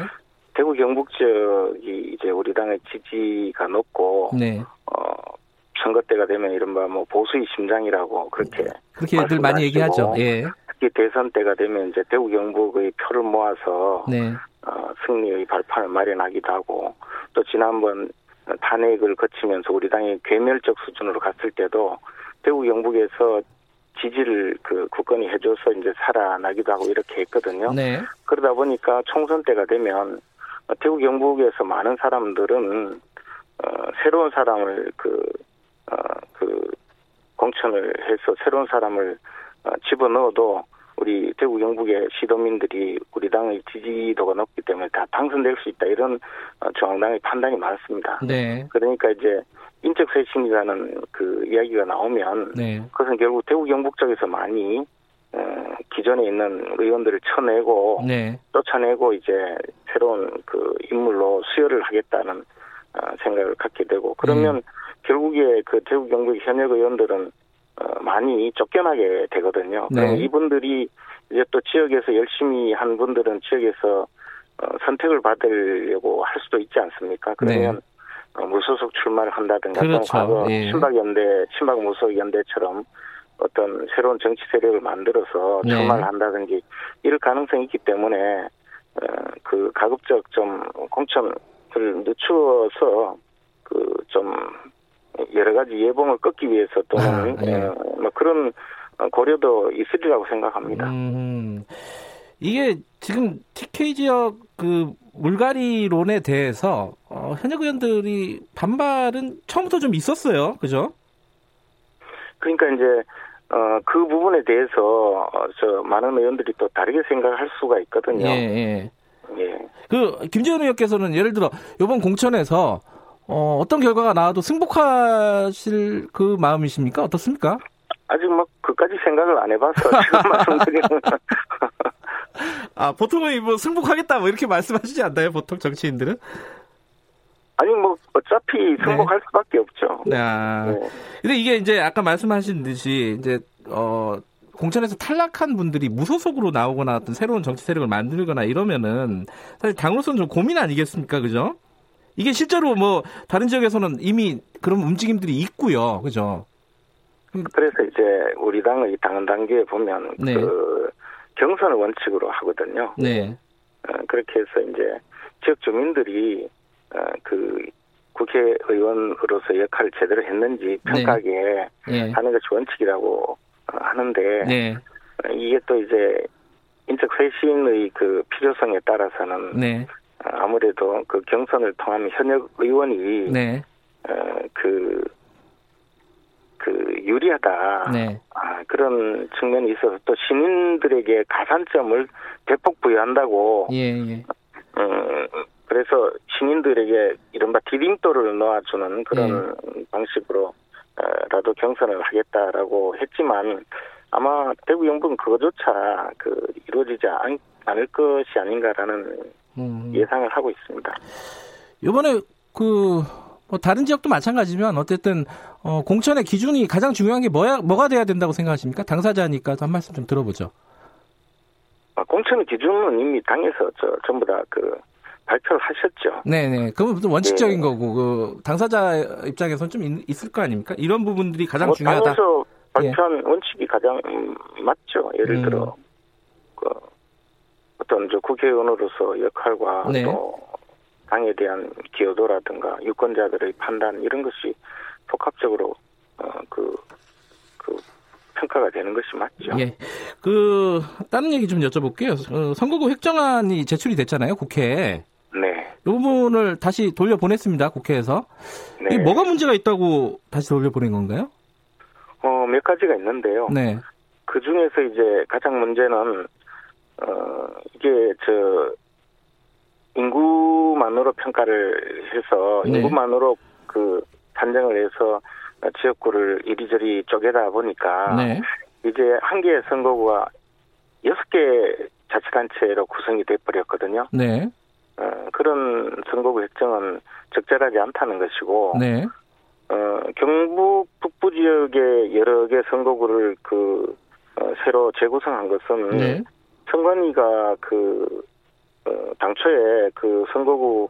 대구 경북 지역이 이제 우리 당의 지지가 높고 네. 어 선거 때가 되면 이른바 뭐 보수의 심장이라고 그렇게 그렇게들 많이 얘기하죠. 예. 특히 대선 때가 되면 이제 대구 경북의 표를 모아서 네. 어, 승리의 발판을 마련하기도 하고 또 지난번 탄핵을 거치면서 우리 당이 괴멸적 수준으로 갔을 때도 대구 경북에서 지지를 그 국권이 해줘서 이제 살아나기도 하고 이렇게 했거든요. 네. 그러다 보니까 총선 때가 되면 대구 경북에서 많은 사람들은 어, 새로운 사람을 그, 어, 그 공천을 해서 새로운 사람을 어, 집어넣어도 우리 대구 경북의 시도민들이 우리 당의 지지도가 높기 때문에 다 당선될 수 있다 이런 어, 중앙당의 판단이 많습니다. 네. 그러니까 이제 인적 쇄신이라는 그 이야기가 나오면 네. 그것은 결국 대구 경북 쪽에서 많이 어, 기존에 있는 의원들을 쳐내고 네. 쫓아내고 이제 새로운 그 인물로 수혈을 하겠다는 어, 생각을 갖게 되고 그러면 음. 결국에 그 대구 경북 현역 의원들은 어, 많이 쫓겨나게 되거든요. 네. 이분들이 이제 또 지역에서 열심히 한 분들은 지역에서 어, 선택을 받으려고 할 수도 있지 않습니까? 그러면 네. 어, 무소속 출마를 한다든가 그렇죠. 과거 예. 친박연대, 친박무소속연대처럼 어떤 새로운 정치 세력을 만들어서 네. 출마를 한다든지 이럴 가능성이 있기 때문에 어, 그 가급적 좀 공천을 늦추어서 그 좀 여러 가지 예봉을 꺾기 위해서 또는 아, 네. 어, 뭐 그런 고려도 있으리라고 생각합니다. 음, 이게 지금 TK 지역 그 물갈이론에 대해서 어, 현역 의원들이 반발은 처음부터 좀 있었어요, 그죠? 그러니까 이제 어, 그 부분에 대해서 어, 저 많은 의원들이 또 다르게 생각할 수가 있거든요. 예, 예. 예. 그 김재훈 의원께서는 예를 들어 이번 공천에서 어, 어떤 결과가 나와도 승복하실 그 마음이십니까? 어떻습니까? 아직 뭐 그까지 생각을 안 해봐서 지금 말씀드리는. 아 보통은 뭐 승복하겠다 뭐 이렇게 말씀하시지 않나요? 보통 정치인들은? 아니 뭐 어차피 승복할 네. 수밖에 없죠. 아, 네. 근데 이게 이제 아까 말씀하신 듯이 이제 어. 공천에서 탈락한 분들이 무소속으로 나오거나 어떤 새로운 정치 세력을 만들거나 이러면은 사실 당으로서는 좀 고민 아니겠습니까, 그죠? 이게 실제로 뭐 다른 지역에서는 이미 그런 움직임들이 있고요. 그죠? 그래서 이제 우리 당의 당 단계에 보면 네. 그 경선을 원칙으로 하거든요. 네. 어, 그렇게 해서 이제 지역 주민들이 어, 그 국회의원으로서 역할을 제대로 했는지 평가하게 네. 네. 하는 것이 원칙이라고 어, 하는데 네. 이게 또 이제 인적 쇄신의 그 필요성에 따라서는 네. 아무래도 그 경선을 통한 현역 의원이 네. 어, 그, 그 유리하다 네. 아, 그런 측면이 있어서 또 시민들에게 가산점을 대폭 부여한다고 예, 예. 음, 그래서 신인들에게 이른바 디딤돌을 놓아주는 그런 네. 방식으로 라도 경선을 하겠다라고 했지만 아마 대구 영부는 그거조차 그 이루어지지 않, 않을 것이 아닌가라는 음. 예상을 하고 있습니다. 이번에 그 뭐 다른 지역도 마찬가지면 어쨌든 어, 공천의 기준이 가장 중요한 게 뭐야 뭐가 돼야 된다고 생각하십니까? 당사자니까 한 말씀 좀 들어보죠. 아, 공천 기준은 이미 당에서 저 전부 다그 발표를 하셨죠. 네네. 그건 원칙적인 네. 거고 그 당사자 입장에서는 좀 있, 을거 아닙니까? 이런 부분들이 가장 뭐 중요하다. 당에서 발표한 예. 원칙이 가장 맞죠. 예를 음. 들어 그 어떤 저 국회의원으로서 역할과 네. 또 당에 대한 기여도라든가 유권자들의 판단 이런 것이 복합적으로 어그 그 평가가 되는 것이 맞죠. 예. 그 다른 얘기 좀 여쭤볼게요. 어, 선거구 획정안이 제출이 됐잖아요, 국회에. 네. 이 부분을 다시 돌려 보냈습니다, 국회에서. 네. 이게 뭐가 문제가 있다고 다시 돌려 보낸 건가요? 어, 몇 가지가 있는데요. 네. 그 중에서 이제 가장 문제는, 어, 이게 저, 인구만으로 평가를 해서, 네. 인구만으로 그 산정을 해서 지역구를 이리저리 쪼개다 보니까 네. 이제 한 개의 선거구가 여섯 개 자치단체로 구성이 돼버렸거든요. 네. 어, 그런 선거구 획정은 적절하지 않다는 것이고, 네. 어, 경북 북부 지역의 여러 개 선거구를 그 어, 새로 재구성한 것은 네. 선관위가 그 어, 당초에 그 선거구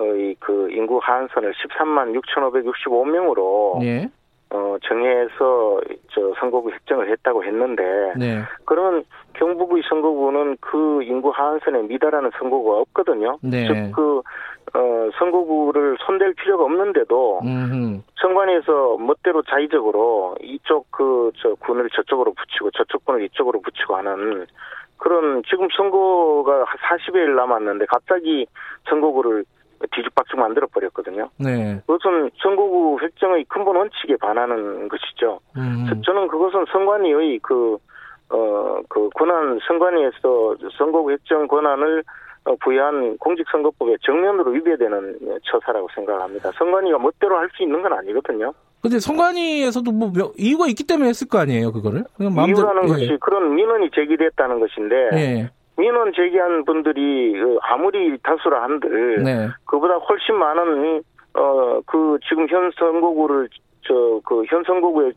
의 그 인구 하한선을 13만 6,565명으로 네. 어 정해서 저 선거구 획정을 했다고 했는데 네. 그러면 경북의 선거구는 그 인구 하한선에 미달하는 선거구가 없거든요. 네. 즉그 어, 선거구를 손댈 필요가 없는데도 음흠. 선관위에서 멋대로 자의적으로 이쪽 그 저 군을 저쪽으로 붙이고 저쪽 군을 이쪽으로 붙이고 하는 그런 지금 선거가 40일 남았는데 갑자기 선거구를 뒤죽박죽 만들어 버렸거든요. 네. 그것은 선거구 획정의 근본 원칙에 반하는 것이죠. 음. 저는 그것은 선관위의 그, 어, 그 권한, 선관위에서 선거구 획정 권한을 어, 부여한 공직선거법에 정면으로 위배되는 처사라고 생각합니다. 선관위가 멋대로 할 수 있는 건 아니거든요. 근데 선관위에서도 뭐 이유가 있기 때문에 했을 거 아니에요, 그거를? 이유라는 예. 것이 그런 민원이 제기됐다는 것인데 예. 민원 제기한 분들이 그 아무리 다수라 한들 네. 그보다 훨씬 많은 어 그 지금 현 선거구를 저 그 현 선거구에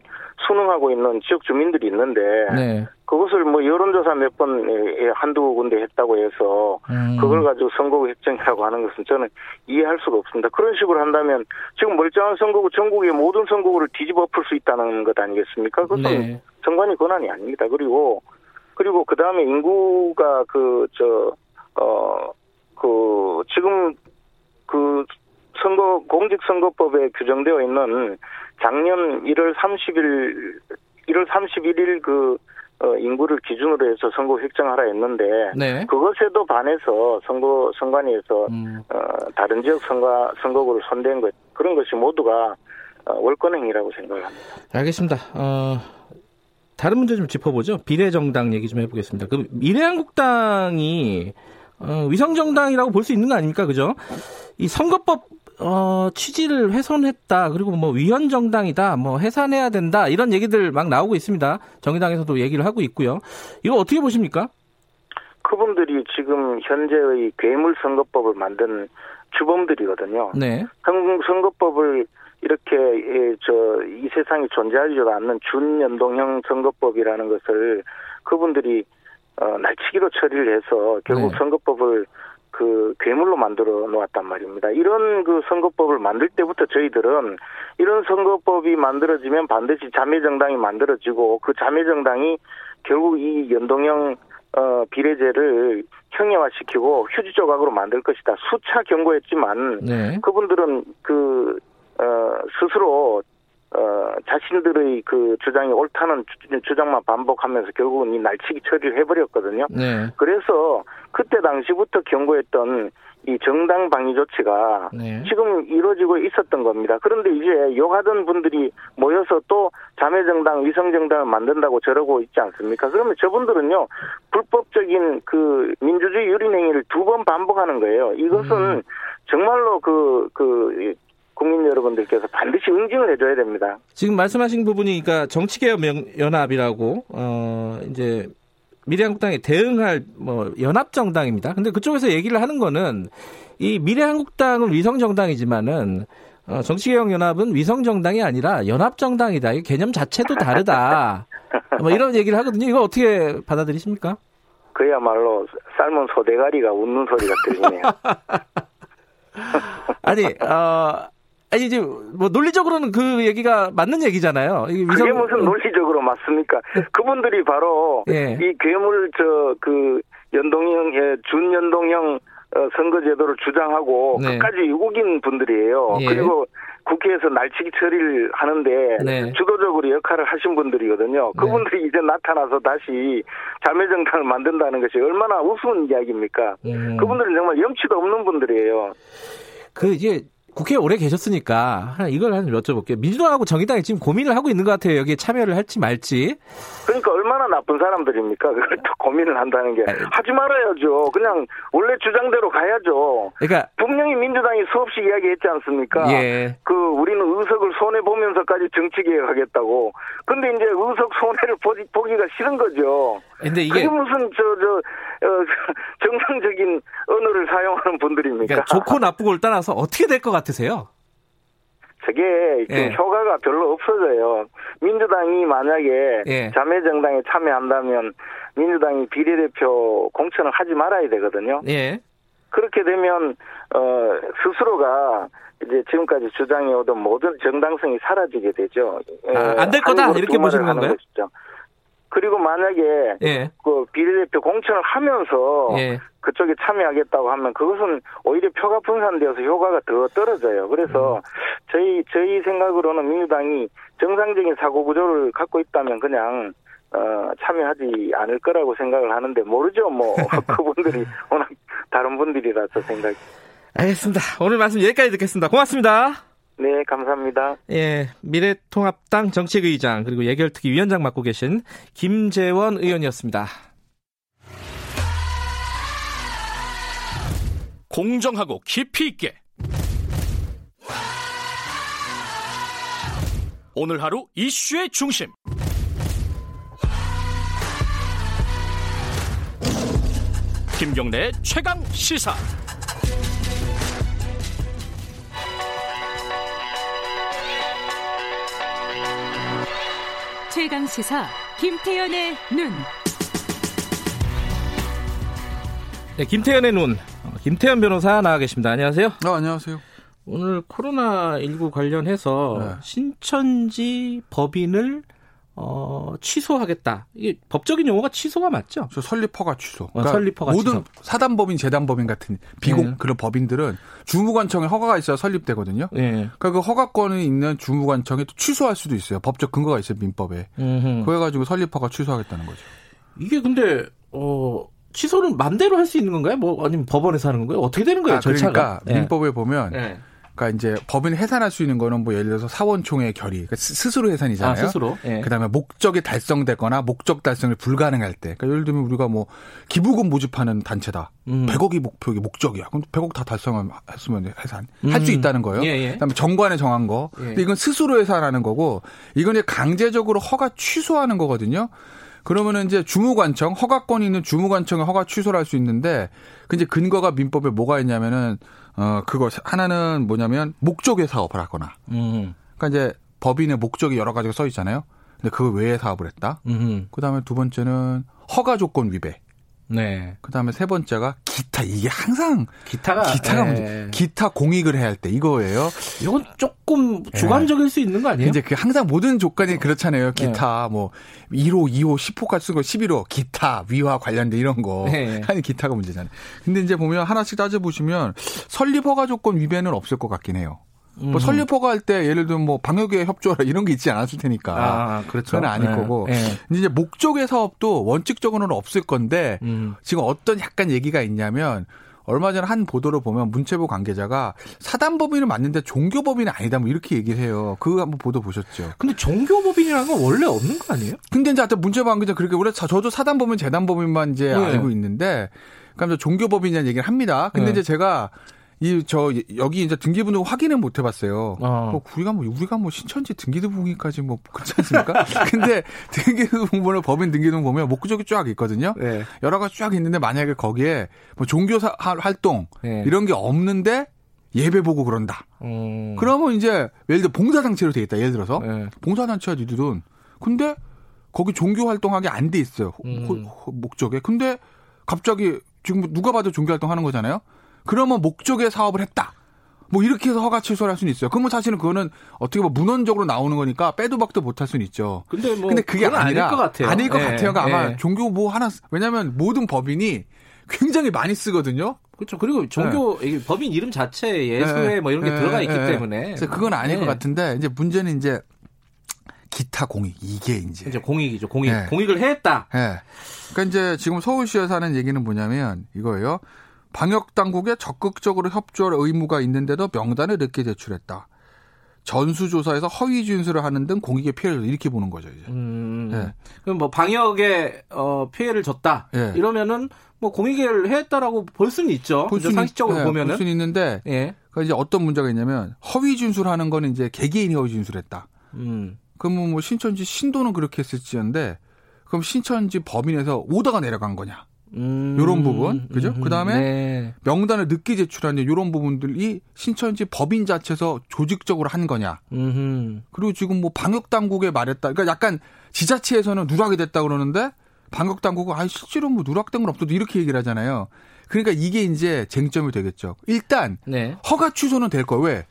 순응하고 있는 지역 주민들이 있는데 네. 그것을 뭐 여론조사 몇 번 한두 군데 했다고 해서 음. 그걸 가지고 선거구 획정이라고 하는 것은 저는 이해할 수가 없습니다. 그런 식으로 한다면 지금 멀쩡한 선거구 전국의 모든 선거구를 뒤집어 엎을 수 있다는 것 아니겠습니까? 그것은 네. 정관위 권한이 아닙니다. 그리고 그리고 그 다음에 인구가 그, 저, 어, 그, 지금 그 선거, 공직선거법에 규정되어 있는 작년 1월 30일, 1월 31일 그, 어, 인구를 기준으로 해서 선거 획정하라 했는데 네. 그것에도 반해서 선거 선관위에서 음. 어, 다른 지역 선거 선거구를 손댄 것 그런 것이 모두가 어, 월권 행위라고 생각을 합니다. 알겠습니다. 어, 다른 문제 좀 짚어보죠. 비례정당 얘기 좀 해보겠습니다. 그 미래한국당이 어, 위성정당이라고 볼 수 있는 거 아닙니까? 그죠? 이 선거법 어, 취지를 훼손했다. 그리고 뭐 위헌 정당이다. 뭐 해산해야 된다. 이런 얘기들 막 나오고 있습니다. 정의당에서도 얘기를 하고 있고요. 이거 어떻게 보십니까? 그분들이 지금 현재의 괴물 선거법을 만든 주범들이거든요. 네. 선거법을 이렇게 예, 저이 세상에 존재하지도 않는 준연동형 선거법이라는 것을 그분들이 어, 날치기로 처리를 해서 결국 네. 선거법을 그 괴물로 만들어 놓았단 말입니다. 이런 그 선거법을 만들 때부터 저희들은 이런 선거법이 만들어지면 반드시 자매정당이 만들어지고 그 자매정당이 결국 이 연동형 어, 비례제를 형해화시키고 휴지 조각으로 만들 것이다. 수차 경고했지만 네. 그분들은 그 어, 스스로 어, 자신들의 그 주장이 옳다는 주장만 반복하면서 결국은 이 날치기 처리를 해버렸거든요. 네. 그래서 그때 당시부터 경고했던 이 정당 방위 조치가 네. 지금 이루어지고 있었던 겁니다. 그런데 이제 욕하던 분들이 모여서 또 자매 정당, 위성 정당을 만든다고 저러고 있지 않습니까? 그러면 저분들은요, 불법적인 그 민주주의 유린 행위를 두 번 반복하는 거예요. 이것은 음. 정말로 그, 그, 국민 여러분들께서 반드시 응징을 해줘야 됩니다. 지금 말씀하신 부분이 그러니까 정치개혁 연합이라고 어 이제 미래한국당에 대응할 뭐 연합 정당입니다. 근데 그쪽에서 얘기를 하는 거는 이 미래한국당은 위성 정당이지만은 어, 정치개혁 연합은 위성 정당이 아니라 연합 정당이다. 이 개념 자체도 다르다. 뭐 이런 얘기를 하거든요. 이거 어떻게 받아들이십니까? 그야말로 삶은 소대가리가 웃는 소리가 들리네요. 아니, 어, 아니 이제 뭐 논리적으로는 그 얘기가 맞는 얘기잖아요. 위성... 그게 무슨 논리적으로 맞습니까? 그분들이 바로 예. 이 괴물 저 그 연동형 예, 준연동형 어, 선거제도를 주장하고 네. 끝까지 우긴 분들이에요. 예. 그리고 국회에서 날치기 처리를 하는데 네. 주도적으로 역할을 하신 분들이거든요. 네. 그분들이 네. 이제 나타나서 다시 자매정당을 만든다는 것이 얼마나 우스운 이야기입니까? 음. 그분들은 정말 염치도 없는 분들이에요. 그 이제 국회에 오래 계셨으니까 이걸 한 여쭤볼게요. 민주당하고 정의당이 지금 고민을 하고 있는 것 같아요. 여기에 참여를 할지 말지. 그러니까 얼마나 나쁜 사람들입니까? 그걸 또 고민을 한다는 게 하지 말아야죠. 그냥 원래 주장대로 가야죠. 그러니까 분명히 민주당이 수없이 이야기했지 않습니까? 예. 그 우리는 의석을 손해 보면서까지 정치 개혁하겠다고. 근데 이제 의석 손해를 보기, 보기가 싫은 거죠. 근데 이게 무슨 저저 어, 정상적인 언어를 사용하는 분들입니까? 그러니까 좋고 나쁘고를 따라서 어떻게 될 것 같 으세요? 저게 예. 효과가 별로 없어져요. 민주당이 만약에 예. 자매정당에 참여한다면 민주당이 비례대표 공천을 하지 말아야 되거든요. 예. 그렇게 되면 어 스스로가 이제 지금까지 주장해오던 모든 정당성이 사라지게 되죠. 아, 안될 거다 이렇게 보시는 건가요? 것이죠. 그리고 만약에 예. 그 비례대표 공천을 하면서 예. 그쪽에 참여하겠다고 하면 그것은 오히려 표가 분산되어서 효과가 더 떨어져요. 그래서 음. 저희 저희 생각으로는 민주당이 정상적인 사고 구조를 갖고 있다면 그냥 어, 참여하지 않을 거라고 생각을 하는데 모르죠. 뭐 그분들이 워낙 다른 분들이라서 생각. 알겠습니다. 오늘 말씀 여기까지 듣겠습니다. 고맙습니다. 네, 감사합니다. 예, 미래통합당 정책의장 그리고 예결특위 위원장 맡고 계신 김재원 의원이었습니다. 공정하고 깊이 있게 오늘 하루 이슈의 중심 김경래 최강 시사 최강 시사 김태연의 눈. 네, 김태연의 눈. 어, 김태연 변호사 나와 계십니다. 안녕하세요. 아, 안녕하세요. 오늘 코로나 19 관련해서 네. 신천지 법인을 어, 취소하겠다. 이게 법적인 용어가 취소가 맞죠? 저 설립허가 취소. 어, 그러니까 설립허가 모든 취소. 사단법인, 재단법인 같은 비공 네. 그런 법인들은 주무관청에 허가가 있어야 설립되거든요. 네. 그러니까 그 허가권이 있는 주무관청에 또 취소할 수도 있어요. 법적 근거가 있어요, 민법에. 그래가지고 설립허가 취소하겠다는 거죠. 이게 근데 어 취소는 맘대로 할 수 있는 건가요? 뭐 아니면 법원에서 하는 건가요? 어떻게 되는 거예요? 아, 절차가? 그러니까 네. 민법에 보면. 네. 그러니까 이제 법인 해산할 수 있는 거는 뭐 예를 들어서 사원총회 결의, 그러니까 스스로 해산이잖아요. 아, 스스로. 예. 그다음에 목적이 달성되거나 목적 달성이 불가능할 때. 그러니까 예를 들면 우리가 뭐 기부금 모집하는 단체다. 음. 100억이 목표이 목적이야. 그럼 100억 다 달성했으면 해산 음. 할수 있다는 거예요. 예, 예. 그다음에 정관에 정한 거. 예. 근데 이건 스스로 해산하는 거고 이건 이제 강제적으로 허가 취소하는 거거든요. 그러면은 이제 주무관청 허가권이 있는 주무관청에 허가 취소를 할 수 있는데 그 이제 근거가 민법에 뭐가 있냐면은 어, 그거 하나는 뭐냐면 목적의 사업을 하거나. 음. 그러니까 이제 법인의 목적이 여러 가지가 써 있잖아요. 근데 그 외에 사업을 했다. 음. 그다음에 두 번째는 허가 조건 위배. 네. 그다음에 세 번째가 기타 이게 항상 기타가 기타가 예. 문제. 기타 공익을 해야 할 때 이거예요. 이건 조금 주관적일 예. 수 있는 거 아니에요? 이제 그 항상 모든 조건이 그렇잖아요. 기타 예. 뭐 1호, 2호, 10호까지 쓰고 11호 기타 위와 관련된 이런 거 예. 하는 기타가 문제잖아요. 근데 이제 보면 하나씩 따져 보시면 설립 허가 조건 위배는 없을 것 같긴 해요. 뭐 음. 설립허가 할 때 예를 들면 뭐 방역에 협조하라 이런 게 있지 않았을 테니까. 아, 그렇죠. 그건 아닐 네. 거고. 네. 이제 목적의 사업도 원칙적으로는 없을 건데 음. 지금 어떤 약간 얘기가 있냐면 얼마 전에 한 보도를 보면 문체부 관계자가 사단법인은 맞는데 종교법인은 아니다 뭐 이렇게 얘기를 해요. 그거 한번 보도 보셨죠? 근데 종교법인이라는 건 원래 없는 거 아니에요? 근데 이제 하여튼 문체부 관계자 그렇게 원래 저도 사단법인 재단법인만 이제 네. 알고 있는데 그러니까 종교법인이라는 얘기를 합니다. 근데 네. 이제 제가 이 저 여기 이제 등기부등 확인은 못 해봤어요. 어. 뭐 우리가 뭐 우리가 뭐 신천지 등기부등기까지 뭐 그렇지 않습니까? 근데 등기부등본을 법인 등기부등 보면 목적이 쫙 있거든요. 네. 여러 가지 쫙 있는데 만약에 거기에 뭐 종교 사, 활동 네. 이런 게 없는데 예배 보고 그런다. 음. 그러면 이제 예를 들어 봉사단체로 돼 있다. 예를 들어서 네. 봉사단체가 니들은 근데 거기 종교 활동하게 안돼 있어요. 음. 목적에. 근데 갑자기 지금 누가 봐도 종교 활동하는 거잖아요. 그러면 목적의 사업을 했다. 뭐 이렇게 해서 허가 취소를 할 수는 있어요. 그러면 사실은 그거는 어떻게 보면 문헌적으로 나오는 거니까 빼도 박도 못 할 수는 있죠. 근데 뭐 근데 그게 아니라 아닐 것 같아요. 아닐 것 네, 같아요가 아마 네. 종교 뭐 하나 왜냐하면 모든 법인이 굉장히 많이 쓰거든요. 그렇죠. 그리고 종교 네. 법인 이름 자체 예수회 네. 뭐 이런 게 네. 들어가 있기 때문에 그래서 그건 아닐 것 같은데 이제 문제는 이제 기타 공익 이게 이제 이제 공익이죠. 공익 공익을 했다. 네. 그러니까 이제 지금 서울시에서 하는 얘기는 뭐냐면 이거예요. 방역 당국에 적극적으로 협조할 의무가 있는데도 명단을 늦게 제출했다. 전수조사에서 허위 진술을 하는 등 공익에 피해를 이렇게 보는 거죠 이제. 음, 네. 그럼 뭐 방역에 어, 피해를 줬다. 네. 이러면은 뭐 공익을 했다라고 볼 수는 있죠. 볼 수는 상식적으로 네, 보면은. 볼 수는 있는데. 예. 그러니까 이제 어떤 문제가 있냐면 허위 진술하는 거는 이제 개개인이 허위 진술했다. 음. 그러면 뭐 신천지 신도는 그렇게 했을지언데 그럼 신천지 법인에서 오더가 내려간 거냐? 음, 요런 부분. 그죠? 음, 그다음에 네. 명단을 늦게 제출하는 요런 부분들이 신천지 법인 자체에서 조직적으로 한 거냐. 음. 그리고 지금 뭐 방역 당국에 말했다. 그러니까 약간 지자체에서는 누락이 됐다 그러는데 방역 당국은 아 실제로 뭐 누락된 건 없어도 이렇게 얘기를 하잖아요. 그러니까 이게 이제 쟁점이 되겠죠. 일단 네. 허가 취소는 될 거예요. 왜?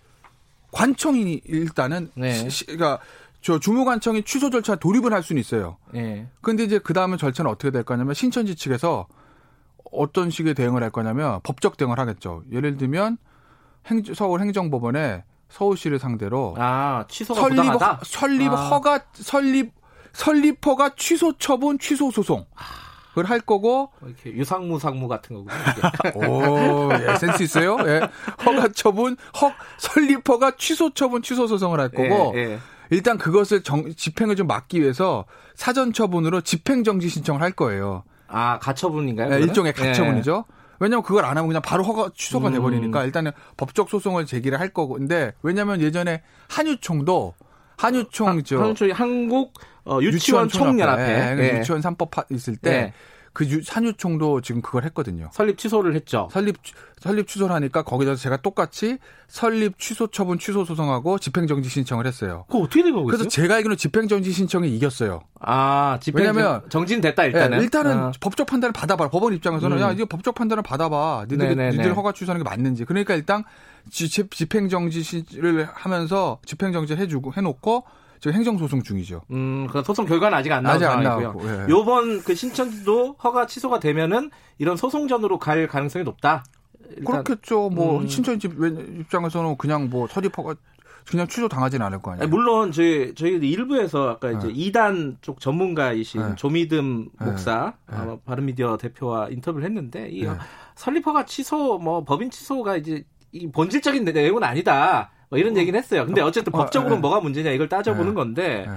관청이 일단은 네. 시, 그러니까 저 주무관청이 취소 절차 돌입을 할 수는 있어요. 예. 근데 이제 그 다음에 절차는 어떻게 될 거냐면 신천지 측에서 어떤 식의 대응을 할 거냐면 법적 대응을 하겠죠. 예를 들면 행, 서울 행정법원에 서울시를 상대로 아 취소가 설립 부당하다? 설립 아. 허가 설립 설립허가 취소 처분 취소 소송. 그걸 할 거고 뭐 이렇게 유상무 상무 같은 거군요. 오, 예, 센스 있어요. 예. 허가 처분, 허 설립 허가 취소 처분 취소 소송을 할 거고 예, 예. 일단 그것을 정, 집행을 좀 막기 위해서 사전 처분으로 집행 정지 신청을 할 거예요. 아 가처분인가요? 네, 일종의 가처분이죠. 네. 왜냐면 그걸 안 하면 그냥 바로 허가 취소가 음. 돼버리니까 일단은 법적 소송을 제기를 할 거고. 근데 왜냐면 예전에 한유총도 한유총 아, 저 한유총이 한국 어, 유치원, 유치원 총연합회 네, 네. 유치원 3법 있을 때 네. 그 산유총도 지금 그걸 했거든요. 설립 취소를 했죠. 설립 설립 취소를 하니까 거기다 제가 똑같이 설립 취소 처분 취소 소송하고 집행정지 신청을 했어요. 그 어떻게 된 거겠어요? 그래서 제가 알기로는 집행정지 신청이 이겼어요. 아, 집행 왜냐면 정지는 됐다 일단은. 네, 일단은 아. 법적 판단을 받아봐. 법원 입장에서는 음. 야 이거 법적 판단을 받아봐. 니들 니들 허가 취소하는 게 맞는지. 그러니까 일단 집행정지를 하면서 집행정지를 해주고 해놓고 지금 행정소송 중이죠. 음, 그 소송 결과는 아직 안 나온 상황이고요. 예. 요번 그 신천지도 허가 취소가 되면은 이런 소송전으로 갈 가능성이 높다. 일단, 그렇겠죠. 뭐 음. 신천지 입장에서는 그냥 뭐 서립허가 그냥 취소 당하지는 않을 거 아니에요. 물론 저희 저희 일부에서 아까 이제 네. 2단 쪽 전문가이신 네. 조미듬 네. 목사 네. 어, 바른미디어 대표와 인터뷰를 했는데 이 네. 설립허가 취소 뭐 법인 취소가 이제 이 본질적인 내용은 아니다. 뭐 이런 어. 얘기는 했어요. 근데 어쨌든 어, 법적으로 네. 뭐가 문제냐 이걸 따져보는 네. 건데 네.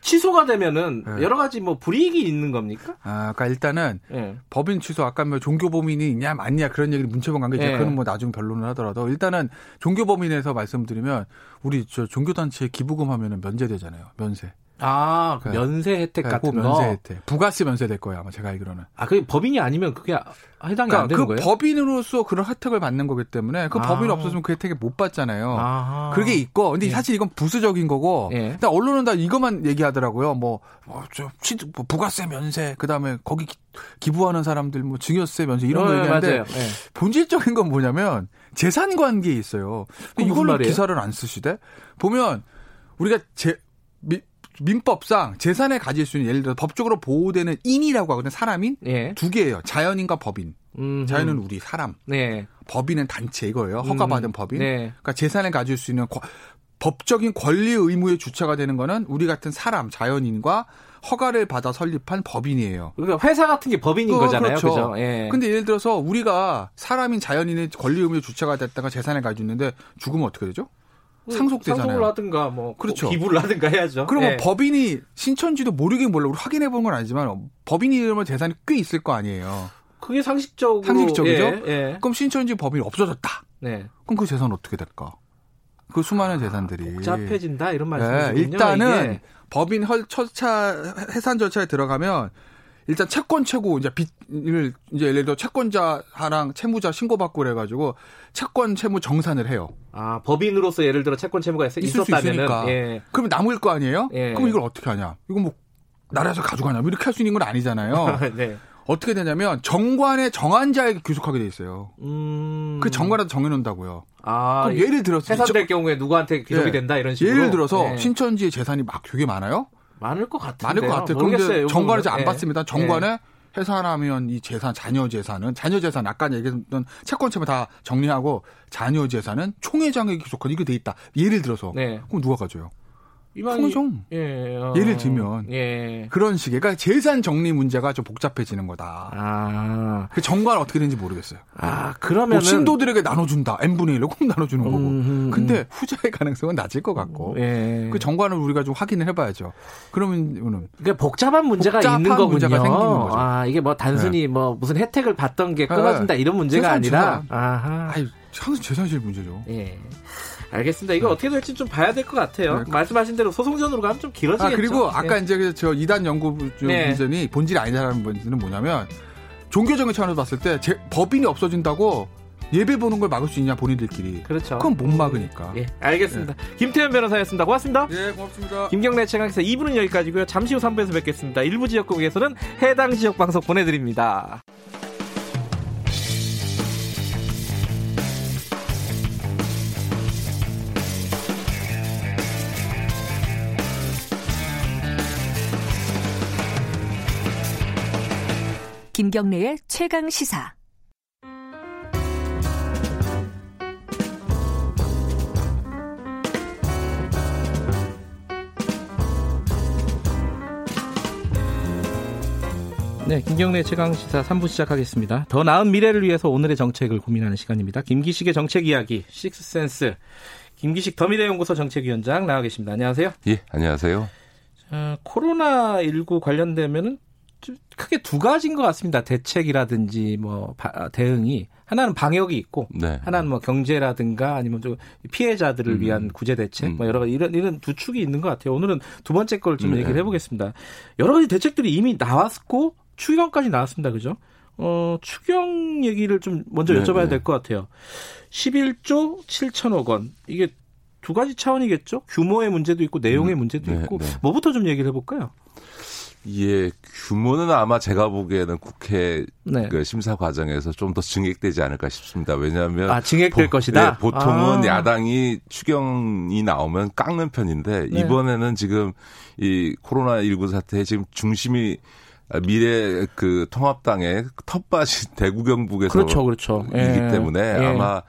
취소가 되면은 네. 여러 가지 뭐 불이익이 있는 겁니까? 아, 그러니까 일단은 네. 법인 취소 아까 뭐 종교 범인이 있냐 맞냐 그런 얘기를 문체부 관계자 네. 그건 뭐 나중 변론을 하더라도 일단은 종교 범인에서 말씀드리면 우리 저 종교 단체 기부금 하면은 면제되잖아요. 면세. 아, 그 면세 혜택 네, 같은 면세 혜택. 부가세 면세 될 거예요, 아마 제가 알기로는. 아, 그게 법인이 아니면 그게 해당이 그러니까 안 되는 그 거예요? 법인으로서 그런 혜택을 받는 거기 때문에 그 아. 법인 없었으면 그 혜택을 못 받잖아요. 아. 그게 있고, 근데 예. 사실 이건 부수적인 거고, 예. 근데 언론은 다 이것만 얘기하더라고요. 뭐, 뭐, 저, 뭐 부가세 면세, 그 다음에 거기 기, 부하는 사람들 뭐 증여세 면세 이런 거 어, 얘기하는데, 예. 본질적인 건 뭐냐면 재산 관계에 있어요. 이걸로 기사를 안 쓰시대? 보면 우리가 제, 미, 민법상 재산을 가질 수 있는 예를 들어 법적으로 보호되는 인이라고 하거든요. 사람인 예. 두 개예요. 자연인과 법인. 음, 자연은 우리 사람. 네. 법인은 단체 이거예요. 허가받은 음, 법인. 네. 그러니까 재산을 가질 수 있는 거, 법적인 권리 의무의 주체가 되는 거는 우리 같은 사람, 자연인과 허가를 받아 설립한 법인이에요. 그러니까 회사 같은 게 법인인 어, 거잖아요. 그렇죠. 그죠? 예. 근데 예를 들어서 우리가 사람인 자연인의 권리 의무의 주체가 됐다가 재산을 가지고 있는데 죽으면 어떻게 되죠? 그 상속되잖아요. 상속을 하든가 뭐 그렇죠. 기부를 하든가 해야죠. 그러면 예. 법인이 신천지도 모르긴 몰라. 우리 확인해 본 건 아니지만 법인이 이러면 재산이 꽤 있을 거 아니에요. 그게 상식적으로 상식적이죠. 예, 예. 그럼 신천지 법인이 없어졌다. 네. 그럼 그 재산 어떻게 될까? 그 수많은 재산들이 복잡해진다 이런 말씀이시군요. 네, 일단은 이게. 법인 헐 절차 해산 절차에 들어가면 일단 채권 최고 이제 빚을 이제 예를 들어 채권자랑 채무자 신고받고 그래가지고 채권 채무 정산을 해요. 아 법인으로서 예를 들어 채권 채무가 있을 있었다면은 예. 그러면 남을 거 아니에요? 예. 그럼 이걸 어떻게 하냐? 이거 뭐 나라에서 가져가냐? 뭐 이렇게 할 수 있는 건 아니잖아요. 네. 어떻게 되냐면 정관의 정한자에게 귀속하게 돼 있어요. 음... 그 정관에서 정해놓는다고요. 아, 예를 들어서 해산될 저... 경우에 누구한테 귀속이 네. 된다 이런 식으로. 예를 들어서 네. 신천지의 재산이 막 되게 많아요. 많을 것 같아요. 많을 것 같아요. 그런데 정관에서 안 네. 받습니다. 정관에 네. 해산하면 이 재산, 자녀 재산은 자녀 재산 아까 얘기했던 채권채무 다 정리하고 자녀 재산은 총회장에게 귀속한 이게 돼 있다. 예를 들어서 네. 그럼 누가 가져요? 통종. 예, 어, 예를 들면 예. 그런 식의 그러니까 재산 정리 문제가 좀 복잡해지는 거다. 아. 그 정관 어떻게 되는지 모르겠어요. 아 그러면 뭐 신도들에게 나눠준다. n 분의 1로 꼭 나눠주는 거고. 음, 음, 근데 후자의 가능성은 낮을 것 같고. 예. 그 정관을 우리가 좀 확인을 해봐야죠. 그러면 그게 복잡한 문제가 복잡한 있는 거군요. 문제가 생기는 거죠. 아 이게 뭐 단순히 네. 뭐 무슨 혜택을 받던 게 끊어진다 네. 이런 문제가 아니라. 아하. 아유, 항상 재산실 문제죠. 예. 알겠습니다. 이거 네. 어떻게 될지 좀 봐야 될 것 같아요. 네. 말씀하신 대로 소송전으로 가면 좀 길어지겠죠. 아, 그리고 아까 네. 이제 그저 이단 연구 네. 문제이 본질이 아니라는 문제는 뭐냐면 종교적인 차원에서 봤을 때 제, 법인이 없어진다고 예배 보는 걸 막을 수 있냐 본인들끼리. 그렇죠. 그건 못 막으니까. 예, 알겠습니다. 예. 김태현 변호사였습니다. 고맙습니다. 예, 고맙습니다. 김경래 최강에서 2부는 여기까지고요. 잠시 후 3부에서 뵙겠습니다. 일부 지역국에서는 해당 지역 방송 보내드립니다. 김경래의 최강 시사. 네, 김경래 최강 시사 3부 시작하겠습니다. 더 나은 미래를 위해서 오늘의 정책을 고민하는 시간입니다. 김기식의 정책 이야기, 식스센스. 김기식 더미래연구소 정책위원장 나와 계십니다. 안녕하세요. 예, 안녕하세요. 어, 코로나 19 관련되면은 크게 두 가지인 것 같습니다. 대책이라든지 뭐 대응이 하나는 방역이 있고 네. 하나는 뭐 경제라든가 아니면 좀 피해자들을 음. 위한 구제 대책 음. 뭐 여러 가지 이런 이런 두 축이 있는 것 같아요. 오늘은 두 번째 걸좀 네. 얘기를 해보겠습니다. 여러 가지 대책들이 이미 나왔고 추경까지 나왔습니다. 그죠? 어, 추경 얘기를 좀 먼저 네, 여쭤봐야 네. 될것 같아요. 11조 7천억 원. 이게 두 가지 차원이겠죠? 규모의 문제도 있고 내용의 음, 문제도 네, 있고 네. 뭐부터 좀 얘기를 해볼까요? 예, 규모는 아마 제가 보기에는 국회 네. 그 심사 과정에서 좀 더 증액되지 않을까 싶습니다. 왜냐하면 아, 증액될 보, 것이다. 네, 보통은 아. 야당이 추경이 나오면 깎는 편인데 네. 이번에는 지금 이 코로나 19 사태에 지금 중심이 미래 그 통합당의 텃밭이 대구 경북에서 그렇죠, 그렇죠. 이기 예. 때문에 예. 아마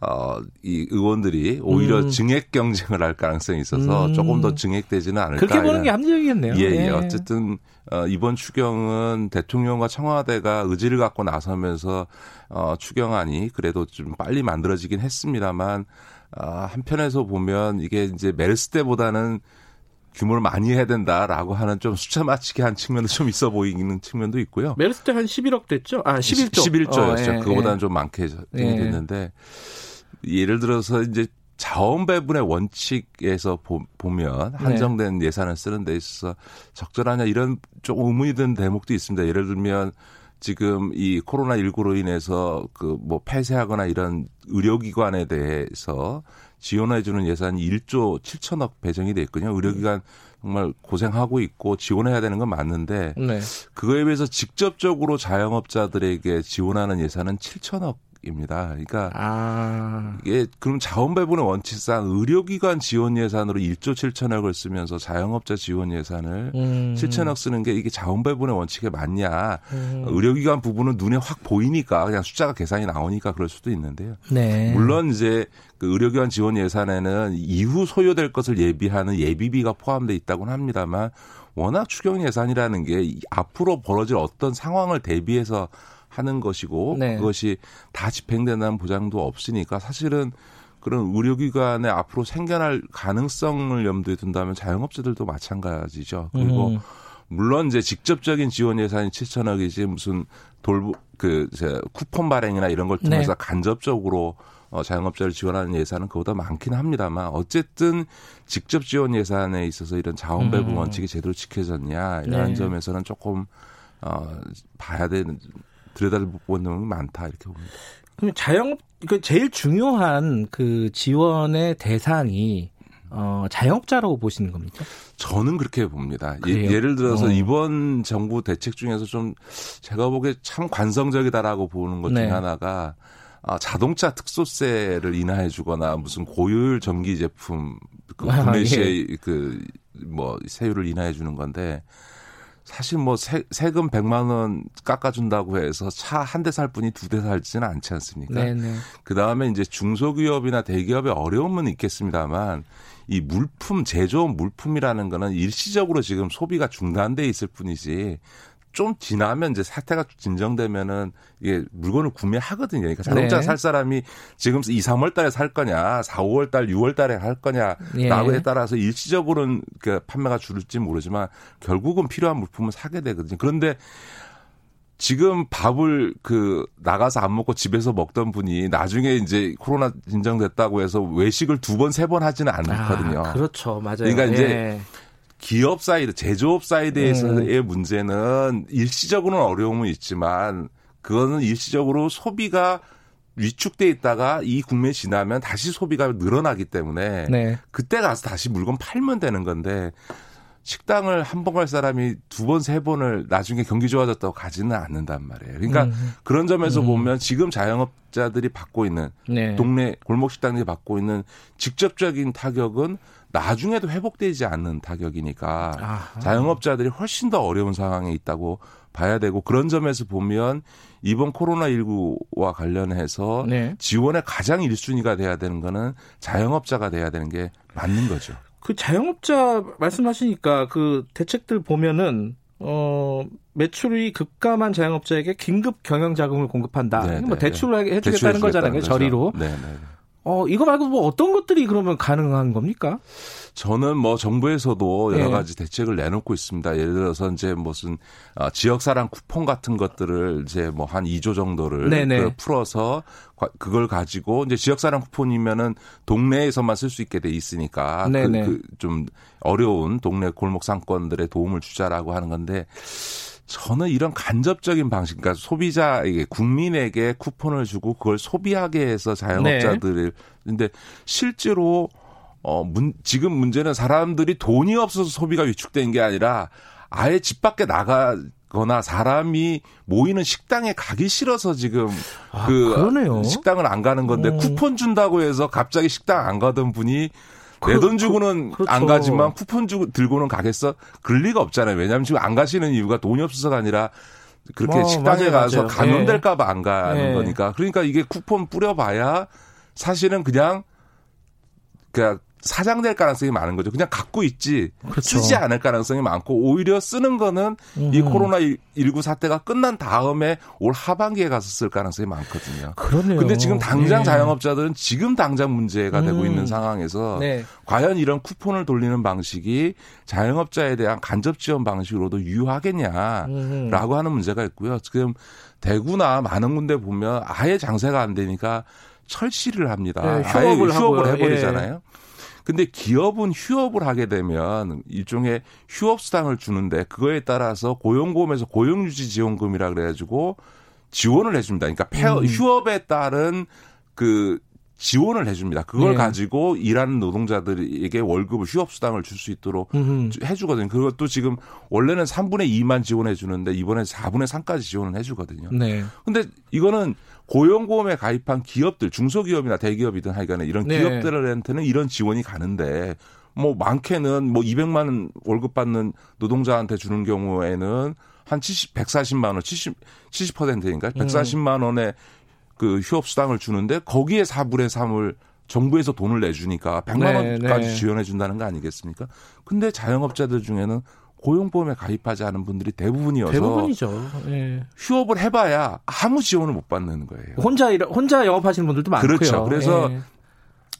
어, 이 의원들이 오히려 음. 증액 경쟁을 할 가능성이 있어서 음. 조금 더 증액되지는 않을까. 그렇게 보는 게 합리적이겠네요. 예, 예. 예. 어쨌든 어, 이번 추경은 대통령과 청와대가 의지를 갖고 나서면서 어, 추경안이 그래도 좀 빨리 만들어지긴 했습니다만 어, 한편에서 보면 이게 이제 메르스 때보다는 규모를 많이 해야 된다라고 하는 좀 숫자 맞추기 한 측면도 좀 있어 보이는 측면도 있고요. 메르스 때 한 11억 됐죠? 아, 11조. 11조였죠. 어, 예, 그거보다는 예. 좀 많게 됐는데 예를 들어서 이제 자원 배분의 원칙에서 보, 면 네. 한정된 네. 예산을 쓰는 데 있어서 적절하냐 이런 좀 의문이 드는 대목도 있습니다. 예를 들면 지금 이 코로나 19로 인해서 그 뭐 폐쇄하거나 이런 의료기관에 대해서 지원해 주는 예산이 1조 7천억 배정이 돼 있거든요. 의료기관 정말 고생하고 있고 지원해야 되는 건 맞는데 네. 그거에 비해서 직접적으로 자영업자들에게 지원하는 예산은 7천억 원칙 입니다. 그러니까 아. 이게 그럼 자원 배분의 원칙상 의료기관 지원 예산으로 1조 7천억을 쓰면서 자영업자 지원 예산을 음. 7천억 쓰는 게 이게 자원 배분의 원칙에 맞냐? 음. 의료기관 부분은 눈에 확 보이니까 그냥 숫자가 계산이 나오니까 그럴 수도 있는데요. 네. 물론 이제 그 의료기관 지원 예산에는 이후 소요될 것을 예비하는 예비비가 포함돼 있다고는 합니다만 워낙 추경 예산이라는 게 앞으로 벌어질 어떤 상황을 대비해서 하는 것이고 네. 그것이 다 집행된다는 보장도 없으니까 사실은 그런 의료기관에 앞으로 생겨날 가능성을 염두에 둔다면 자영업자들도 마찬가지죠. 그리고 음. 물론 이제 직접적인 지원 예산이 7천억이지 무슨 돌부 그 쿠폰 발행이나 이런 걸 통해서 네. 간접적으로 어, 자영업자를 지원하는 예산은 그보다 많긴 합니다만 어쨌든 직접 지원 예산에 있어서 이런 자원 배분 음. 원칙이 제대로 지켜졌냐 이런 네. 점에서는 조금 어, 봐야 되는 들여다볼 부분이 많다 이렇게 봅니다. 그럼 자영업 그 제일 중요한 그 지원의 대상이 어, 자영업자라고 보시는 겁니까? 저는 그렇게 봅니다. 예, 를 들어서 어. 이번 정부 대책 중에서 좀 제가 보기에 참 관성적이다라고 보는 것 네. 중에 하나가 아, 자동차 특소세를 인하해 주거나 무슨 고율 전기 제품 그 구매 시에 아, 예. 그뭐 세율을 인하해 주는 건데 사실 뭐 세, 세금 100만 원 깎아준다고 해서 차 한 대살 뿐이 두 대 살지는 않지 않습니까? 그 다음에 이제 중소기업이나 대기업의 어려움은 있겠습니다만 이 물품 제조업 물품이라는 거는 일시적으로 지금 소비가 중단돼 있을 뿐이지 좀 지나면 이제 사태가 진정되면은 이게 물건을 구매하거든요. 그러니까 자동차 네. 살 사람이 지금 2, 3월 달에 살 거냐, 4, 5월 달, 6월 달에 할 거냐라고에 예. 따라서 일시적으로는 그 판매가 줄을지 모르지만 결국은 필요한 물품은 사게 되거든요. 그런데 지금 밥을 그 나가서 안 먹고 집에서 먹던 분이 나중에 이제 코로나 진정됐다고 해서 외식을 두 번, 세 번 하지는 않거든요. 아, 그렇죠. 맞아요. 그러니까 이제 예. 기업 사이드, 제조업 사이드에서의 음. 문제는 일시적으로는 어려움은 있지만 그거는 일시적으로 소비가 위축돼 있다가 이 국면이 지나면 다시 소비가 늘어나기 때문에 네. 그때 가서 다시 물건 팔면 되는 건데 식당을 한 번 갈 사람이 두 번, 세 번을 나중에 경기 좋아졌다고 가지는 않는단 말이에요. 그러니까 음. 그런 점에서 음. 보면 지금 자영업자들이 받고 있는 네. 동네 골목 식당들이 받고 있는 직접적인 타격은 나중에도 회복되지 않는 타격이니까 아하. 자영업자들이 훨씬 더 어려운 상황에 있다고 봐야 되고 그런 점에서 보면 이번 코로나19와 관련해서 네. 지원의 가장 1순위가 돼야 되는 거는 자영업자가 돼야 되는 게 맞는 거죠. 그 자영업자 말씀하시니까 그 대책들 보면은 어 매출이 급감한 자영업자에게 긴급 경영 자금을 공급한다. 네네. 뭐 네. 대출을 해주겠다는 거잖아요. 저리로. 네, 네. 어, 이거 말고 뭐 어떤 것들이 그러면 가능한 겁니까? 저는 뭐 정부에서도 여러 네. 가지 대책을 내놓고 있습니다. 예를 들어서 이제 무슨 어, 지역사랑 쿠폰 같은 것들을 이제 뭐 한 2조 정도를 그 풀어서 그걸 가지고 이제 지역사랑 쿠폰이면은 동네에서만 쓸 수 있게 돼 있으니까 그, 그 좀 어려운 동네 골목 상권들의 도움을 주자라고 하는 건데 저는 이런 간접적인 방식, 그러니까 소비자에게 국민에게 쿠폰을 주고 그걸 소비하게 해서 자영업자들을 네. 근데 실제로 어 문, 지금 문제는 사람들이 돈이 없어서 소비가 위축된 게 아니라 아예 집 밖에 나가 거나 사람이 모이는 식당에 가기 싫어서 지금 아, 그 그러네요. 식당을 안 가는 건데 오. 어. 쿠폰 준다고 해서 갑자기 식당 안 가던 분이 내돈 그, 주고는 그, 그렇죠. 안 가지만 쿠폰 주고 들고는 가겠어? 그럴 리가 없잖아요. 왜냐하면 지금 안 가시는 이유가 돈이 없어서가 아니라 그렇게 어, 식당에 맞아요, 가서 맞아요. 감염될까봐 안 가는 네. 거니까. 그러니까 이게 쿠폰 뿌려봐야 사실은 그냥 그냥 사장될 가능성이 많은 거죠. 그냥 갖고 있지 그렇죠. 쓰지 않을 가능성이 많고 오히려 쓰는 거는 음. 이 코로나 19 사태가 끝난 다음에 올 하반기에 가서 쓸 가능성이 많거든요. 그러네요. 근데 지금 당장 네. 자영업자들은 지금 당장 문제가 음. 되고 있는 상황에서 네. 과연 이런 쿠폰을 돌리는 방식이 자영업자에 대한 간접 지원 방식으로도 유효하겠냐라고 음. 하는 문제가 있고요. 지금 대구나 많은 군데 보면 아예 장세가 안 되니까 철시를 합니다. 네, 휴업을 아예 휴업을 해버리잖아요. 예. 근데 기업은 휴업을 하게 되면 일종의 휴업 수당을 주는데 그거에 따라서 고용보험에서 고용유지 지원금이라 그래 가지고 지원을 해 줍니다. 그러니까 폐업, 음. 휴업에 따른 그 지원을 해줍니다. 그걸 네. 가지고 일하는 노동자들에게 월급을 휴업수당을 줄 수 있도록 음흠. 해주거든요. 그것도 지금 원래는 3분의 2만 지원해 주는데 이번에 4분의 3까지 지원을 해주거든요. 네. 근데 이거는 고용보험에 가입한 기업들, 중소기업이나 대기업이든 하여간에 이런 네. 기업들한테는 이런 지원이 가는데 뭐 많게는 뭐 200만 원 월급 받는 노동자한테 주는 경우에는 한 70, 140만 원, 70, 70%인가? 140만 원의 그 휴업 수당을 주는데 거기에 4분의 3을 정부에서 돈을 내주니까 100만 네, 원까지 네. 지원해 준다는 거 아니겠습니까? 근데 자영업자들 중에는 고용보험에 가입하지 않은 분들이 대부분이어서 대부분이죠. 네. 휴업을 해봐야 아무 지원을 못 받는 거예요. 혼자 혼자 영업하시는 분들도 많고요. 그렇죠. 그래서 네.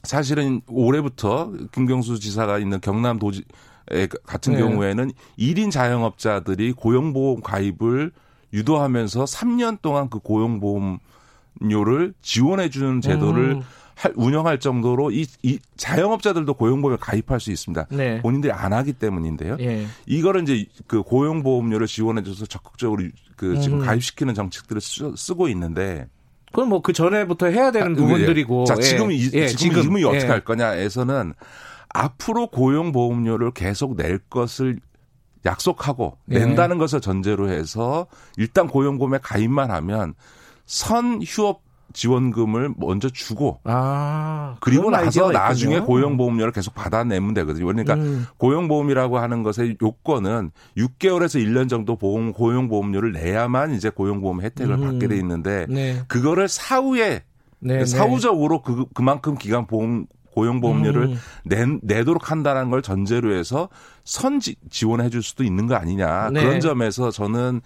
사실은 올해부터 김경수 지사가 있는 경남 도지 같은 네. 경우에는 1인 자영업자들이 고용보험 가입을 유도하면서 3년 동안 그 고용보험 료를 지원해 주는 제도를 음. 할, 운영할 정도로 이, 이 자영업자들도 고용보험에 가입할 수 있습니다. 네. 본인들이 안 하기 때문인데요. 예. 이거를 이제 그 고용보험료를 지원해 줘서 적극적으로 그 지금 음. 가입시키는 정책들을 쓰, 고 있는데 그건 뭐 그 전에부터 해야 되는 아, 부분들이고. 자, 지금, 예. 이, 예. 지금, 지금 이 어떻게 예. 할 거냐에서는 앞으로 고용보험료를 계속 낼 것을 약속하고 예. 낸다는 것을 전제로 해서 일단 고용보험에 가입만 하면 선 휴업 지원금을 먼저 주고 아, 그리고 나서 나중에 있군요. 고용보험료를 계속 받아내면 되거든요. 그러니까 음. 고용보험이라고 하는 것의 요건은 6개월에서 1년 정도 보험 고용보험료를 내야만 이제 고용보험 혜택을 음. 받게 돼 있는데 네. 그거를 사후에 네, 네. 사후적으로 그 그만큼 기간 보험 고용보험료를 음. 내, 내도록 한다는 걸 전제로 해서 선 지원해 줄 수도 있는 거 아니냐. 네. 그런 점에서 저는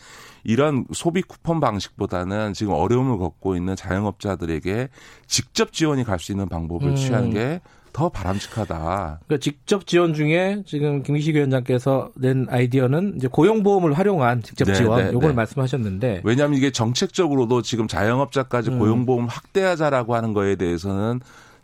이런 소비 쿠폰 방식보다는 지금 어려움을 겪고 있는 자영업자들에게 직접 지원이 갈 수 있는 방법을 음. 취하는 게더 바람직하다. 그러니까 직접 지원 중에 지금 김기식 위원장께서 낸 아이디어는 이제 고용보험을 활용한 직접 네, 지원 네, 요걸 네. 말씀하셨는데 왜냐하면 이게 정책적으로도 지금 자영업자까지 음. 고용보험 확대하자라고 하는 거에 대해서는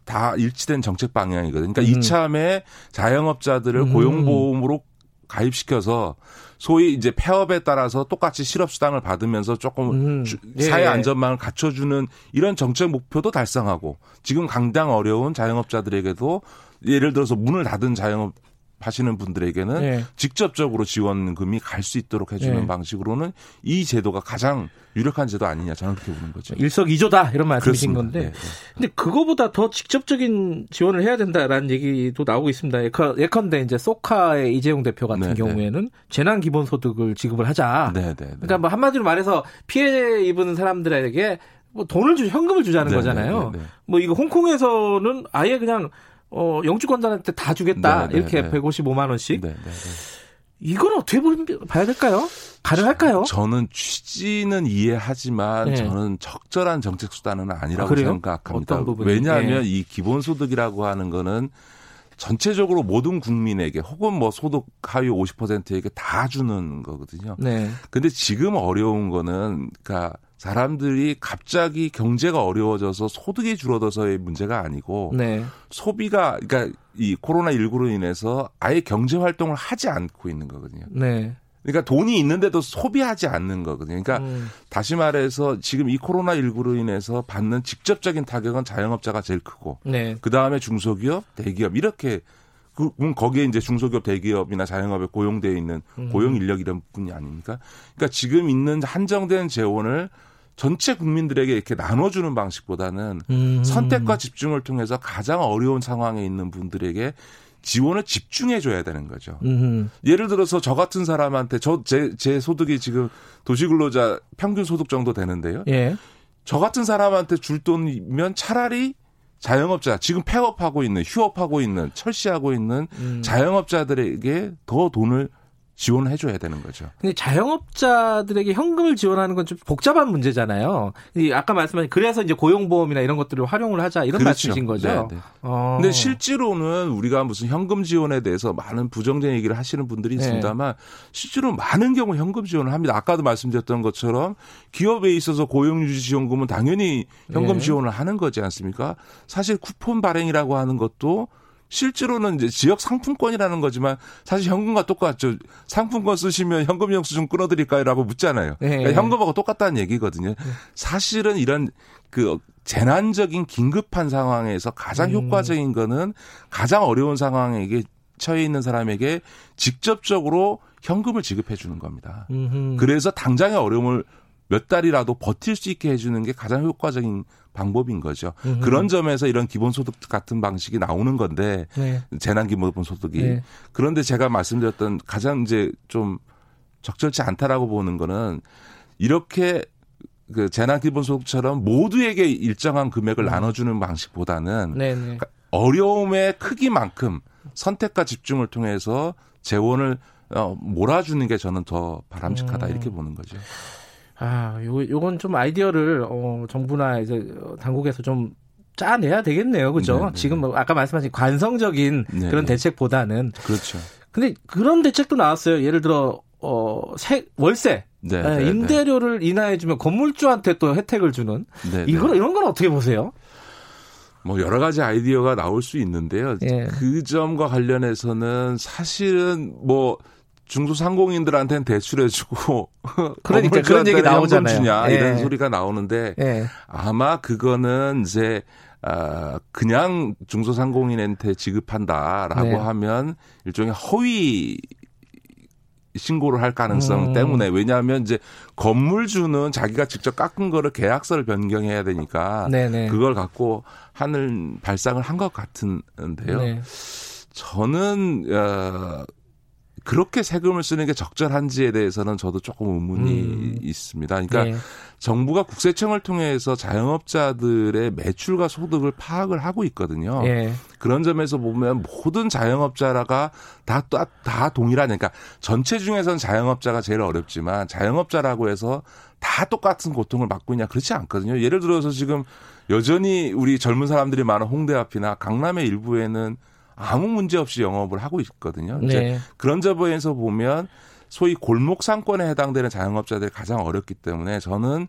다 일치된 정책 방향이거든요. 그러니까 음. 이참에 자영업자들을 음. 고용보험으로 가입시켜서 소위 이제 폐업에 따라서 똑같이 실업수당을 받으면서 조금 음. 예. 사회 안전망을 갖춰주는 이런 정책 목표도 달성하고 지금 강당 어려운 자영업자들에게도 예를 들어서 문을 닫은 자영업 하시는 분들에게는 네. 직접적으로 지원금이 갈 수 있도록 해주는 네. 방식으로는 이 제도가 가장 유력한 제도 아니냐 저는 그렇게 보는 거죠. 일석이조다 이런 말씀이신 그렇습니다. 건데, 네, 네. 근데 그거보다 더 직접적인 지원을 해야 된다라는 얘기도 나오고 있습니다. 예컨 대 이제 소카의 이재용 대표 같은 네, 네. 경우에는 재난 기본 소득을 지급을 하자. 네, 그러니까 뭐 한마디로 말해서 피해 입은 사람들에게 뭐 돈을 주 현금을 주자는 거잖아요. 뭐 이거 홍콩에서는 아예 그냥 어, 영주권자한테 다 주겠다. 네, 네 이렇게 네. 155만 원씩. 네, 네, 네. 이건 어떻게 봐야 될까요? 가능할까요? 저는 취지는 이해하지만 네. 저는 적절한 정책 수단은 아니라고 아, 생각합니다. 왜냐하면 이 기본소득이라고 하는 거는 전체적으로 모든 국민에게 혹은 뭐 소득 하위 50%에게 다 주는 거거든요. 네. 근데 지금 어려운 거는 그러니까 사람들이 갑자기 경제가 어려워져서 소득이 줄어들어서의 문제가 아니고 네. 소비가 그러니까 이 코로나 19로 인해서 아예 경제 활동을 하지 않고 있는 거거든요. 네. 그러니까 돈이 있는데도 소비하지 않는 거거든요. 그러니까 음. 다시 말해서 지금 이 코로나 19로 인해서 받는 직접적인 타격은 자영업자가 제일 크고 네. 그 다음에 중소기업, 대기업 이렇게 그 거기에 이제 중소기업, 대기업이나 자영업에 고용되어 있는 음. 고용 인력 이런 분이 아닙니까? 그러니까 지금 있는 한정된 재원을 전체 국민들에게 이렇게 나눠주는 방식보다는 음. 선택과 집중을 통해서 가장 어려운 상황에 있는 분들에게 지원을 집중해 줘야 되는 거죠. 음 예를 들어서 저 같은 사람한테 저제제 소득이 지금 도시근로자 평균 소득 정도 되는데요. 예. 저 같은 사람한테 줄 돈이면 차라리 자영업자 지금 폐업하고 있는 휴업하고 있는 철시하고 있는 음. 자영업자들에게 더 돈을 지원을 해줘야 되는 거죠. 근데 자영업자들에게 현금을 지원하는 건 좀 복잡한 문제잖아요. 아까 말씀하신 그래서 이제 고용보험이나 이런 것들을 활용을 하자 이런 그렇죠. 말씀이신 거죠. 네, 네. 어. 근데 실제로는 우리가 무슨 현금 지원에 대해서 많은 부정적인 얘기를 하시는 분들이 네. 있습니다만 네. 실제로 많은 경우 현금 지원을 합니다. 아까도 말씀드렸던 것처럼 기업에 있어서 고용유지 지원금은 당연히 현금 네. 지원을 하는 거지 않습니까? 사실 쿠폰 발행이라고 하는 것도 실제로는 이제 지역 상품권이라는 거지만 사실 현금과 똑같죠. 상품권 쓰시면 현금 영수증 끊어드릴까요라고 묻잖아요. 네. 그러니까 현금하고 똑같다는 얘기거든요. 네. 사실은 이런 그 재난적인 긴급한 상황에서 가장 음. 효과적인 거는 가장 어려운 상황에게 처해 있는 사람에게 직접적으로 현금을 지급해 주는 겁니다. 음흠. 그래서 당장의 어려움을 몇 달이라도 버틸 수 있게 해주는 게 가장 효과적인 방법인 거죠. 음흠. 그런 점에서 이런 기본소득 같은 방식이 나오는 건데 네. 재난기본소득이 네. 그런데 제가 말씀드렸던 가장 이제 좀 적절치 않다라고 보는 거는 이렇게 그 재난기본소득처럼 모두에게 일정한 금액을 음. 나눠주는 방식보다는 네네. 네. 그러니까 어려움의 크기만큼 선택과 집중을 통해서 재원을 어, 몰아주는 게 저는 더 바람직하다 음. 이렇게 보는 거죠. 아, 요, 요건 좀 아이디어를, 어, 정부나 이제 당국에서 좀 짜내야 되겠네요. 그죠? 네네. 네. 지금 뭐 아까 말씀하신 관성적인 네네. 그런 네. 대책보다는. 그렇죠. 근데 그런 대책도 나왔어요. 예를 들어, 어, 세, 월세. 네, 네, 네 임대료를 인하해주면 건물주한테 또 혜택을 주는. 네, 이거 이런 건 어떻게 보세요? 뭐 여러 가지 아이디어가 나올 수 있는데요. 예. 그 점과 관련해서는 사실은 뭐 중소상공인들한테는 대출해주고 그러니까 그런 얘기 나오잖아요. 주냐 예. 이런 소리가 나오는데 예. 아마 그거는 이제 아 그냥 중소상공인한테 지급한다라고 네. 하면 일종의 허위 신고를 할 가능성 음. 때문에 왜냐하면 이제 건물주는 자기가 직접 깎은 거를 계약서를 변경해야 되니까 네네. 그걸 갖고 하는 발상을 한 것 같은데요. 네. 저는 어, 그렇게 세금을 쓰는 게 적절한지에 대해서는 저도 조금 의문이 음. 있습니다. 그러니까 네. 정부가 국세청을 통해서 자영업자들의 매출과 소득을 파악을 하고 있거든요. 네. 그런 점에서 보면 모든 자영업자가 다, 다, 다 동일하니까 그러니까 전체 중에서는 자영업자가 제일 어렵지만 자영업자라고 해서 다 똑같은 고통을 받고 있냐 그렇지 않거든요. 예를 들어서 지금 여전히 우리 젊은 사람들이 많은 홍대 앞이나 강남의 일부에는 아무 문제 없이 영업을 하고 있거든요. 네. 이제 그런 점에서 보면 소위 골목 상권에 해당되는 자영업자들이 가장 어렵기 때문에 저는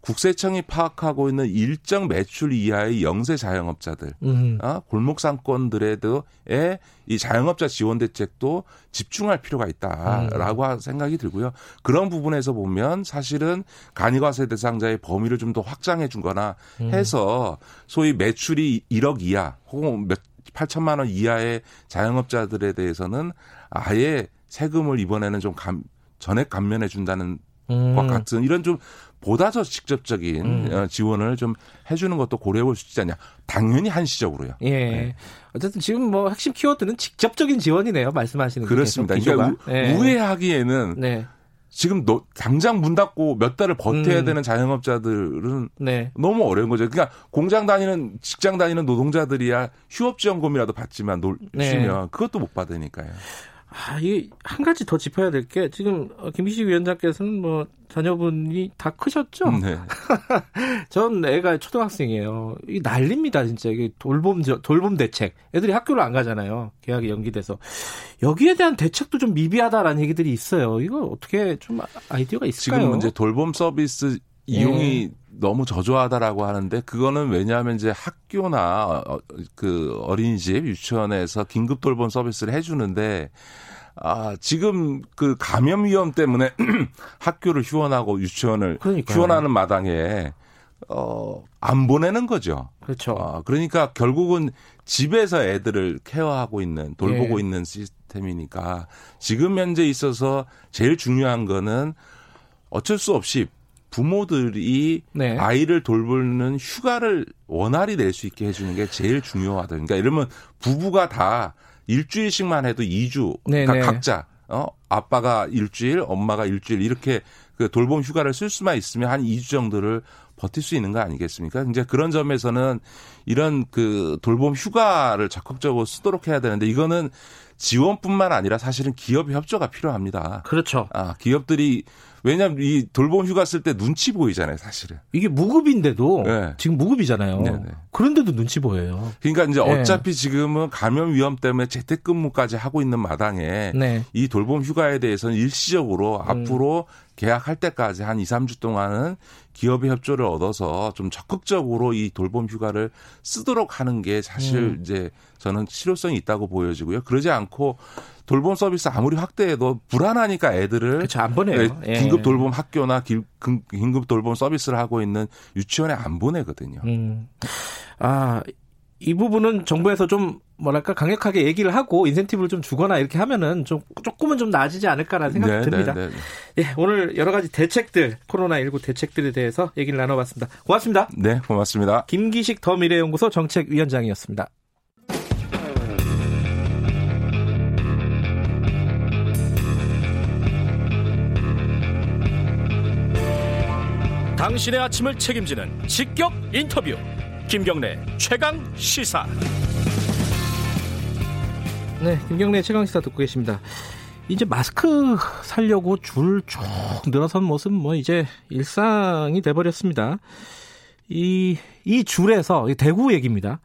국세청이 파악하고 있는 일정 매출 이하의 영세 자영업자들, 음. 어? 골목 상권들에도의 이 자영업자 지원 대책도 집중할 필요가 있다라고 음. 생각이 들고요. 그런 부분에서 보면 사실은 간이과세 대상자의 범위를 좀 더 확장해 준거나 음. 해서 소위 매출이 1억 이하 혹은 몇 8천만 원 이하의 자영업자들에 대해서는 아예 세금을 이번에는 좀 감, 전액 감면해 준다는 음. 것 같은 이런 좀 보다 더 직접적인 음. 어, 지원을 좀 해주는 것도 고려해 볼 수 있지 않냐. 당연히 한시적으로요. 예. 네. 어쨌든 지금 뭐 핵심 키워드는 직접적인 지원이네요. 말씀하시는 그렇습니다. 그러니까 우, 예. 우회하기에는 네. 지금 너, 당장 문 닫고 몇 달을 버텨야 음. 되는 자영업자들은 네. 너무 어려운 거죠. 그러니까 공장 다니는 직장 다니는 노동자들이야 휴업 지원금이라도 받지만 놀, 네. 쉬면 그것도 못 받으니까요. 아, 이한 가지 더 짚어야 될 게 지금 김기식 위원장께서는 뭐 자녀분이 다 크셨죠? 네. 전 애가 초등학생이에요. 이 난립니다, 진짜. 이게 돌봄 돌봄 대책. 애들이 학교를 안 가잖아요. 계약이 연기돼서. 여기에 대한 대책도 좀 미비하다라는 얘기들이 있어요. 이거 어떻게 좀 아이디어가 있을까요? 지금 이제 돌봄 서비스 이용이 네. 너무 저조하다라고 하는데 그거는 왜냐하면 이제 학교나 어, 그 어린이집 유치원에서 긴급 돌봄 서비스를 해주는데 아 지금 그 감염 위험 때문에 학교를 휴원하고 유치원을 그러니까요. 휴원하는 마당에 어 안 보내는 거죠. 그렇죠. 어, 그러니까 결국은 집에서 애들을 케어하고 있는 돌보고 예. 있는 시스템이니까 지금 현재 있어서 제일 중요한 거는 어쩔 수 없이 부모들이 네. 아이를 돌보는 휴가를 원활히 낼 수 있게 해주는 게 제일 중요하다. 그러니까 이러면 부부가 다 일주일씩만 해도 2주 네, 그러니까 네. 각자 어 아빠가 일주일, 엄마가 일주일 이렇게 그 돌봄 휴가를 쓸 수만 있으면 한 2주 정도를 버틸 수 있는 거 아니겠습니까? 이제 그런 점에서는 이런 그 돌봄 휴가를 적극적으로 쓰도록 해야 되는데 이거는 지원뿐만 아니라 사실은 기업 협조가 필요합니다. 그렇죠. 아, 기업들이 왜냐하면 이 돌봄 휴가 쓸 때 눈치 보이잖아요, 사실은. 이게 무급인데도 네. 지금 무급이잖아요. 네네. 그런데도 눈치 보여요. 그러니까 이제 네. 어차피 지금은 감염 위험 때문에 재택근무까지 하고 있는 마당에 네. 이 돌봄 휴가에 대해서는 일시적으로 음. 앞으로 계약할 때까지 한 2, 3주 동안은 기업의 협조를 얻어서 좀 적극적으로 이 돌봄 휴가를 쓰도록 하는 게 사실 음. 이제 저는 실효성이 있다고 보여지고요. 그러지 않고 돌봄 서비스 아무리 확대해도 불안하니까 애들을 그렇죠, 안 보내요. 예. 긴급 돌봄 학교나 긴급 돌봄 서비스를 하고 있는 유치원에 안 보내거든요. 음. 아, 이 부분은 정부에서 좀 뭐랄까 강력하게 얘기를 하고 인센티브를 좀 주거나 이렇게 하면은 좀 조금은 좀 나아지지 않을까라는 생각이 네, 듭니다. 네, 네, 네. 예, 오늘 여러 가지 대책들 코로나 19 대책들에 대해서 얘기를 나눠봤습니다. 고맙습니다. 네, 고맙습니다. 김기식 더 미래연구소 정책위원장이었습니다. 당신의 아침을 책임지는 직격 인터뷰 김경래 최강 시사. 네 김경래 최강 시사 듣고 계십니다. 이제 마스크 살려고 줄 쭉 늘어선 모습 뭐 이제 일상이 돼버렸습니다. 이, 이 줄에서 대구 얘기입니다.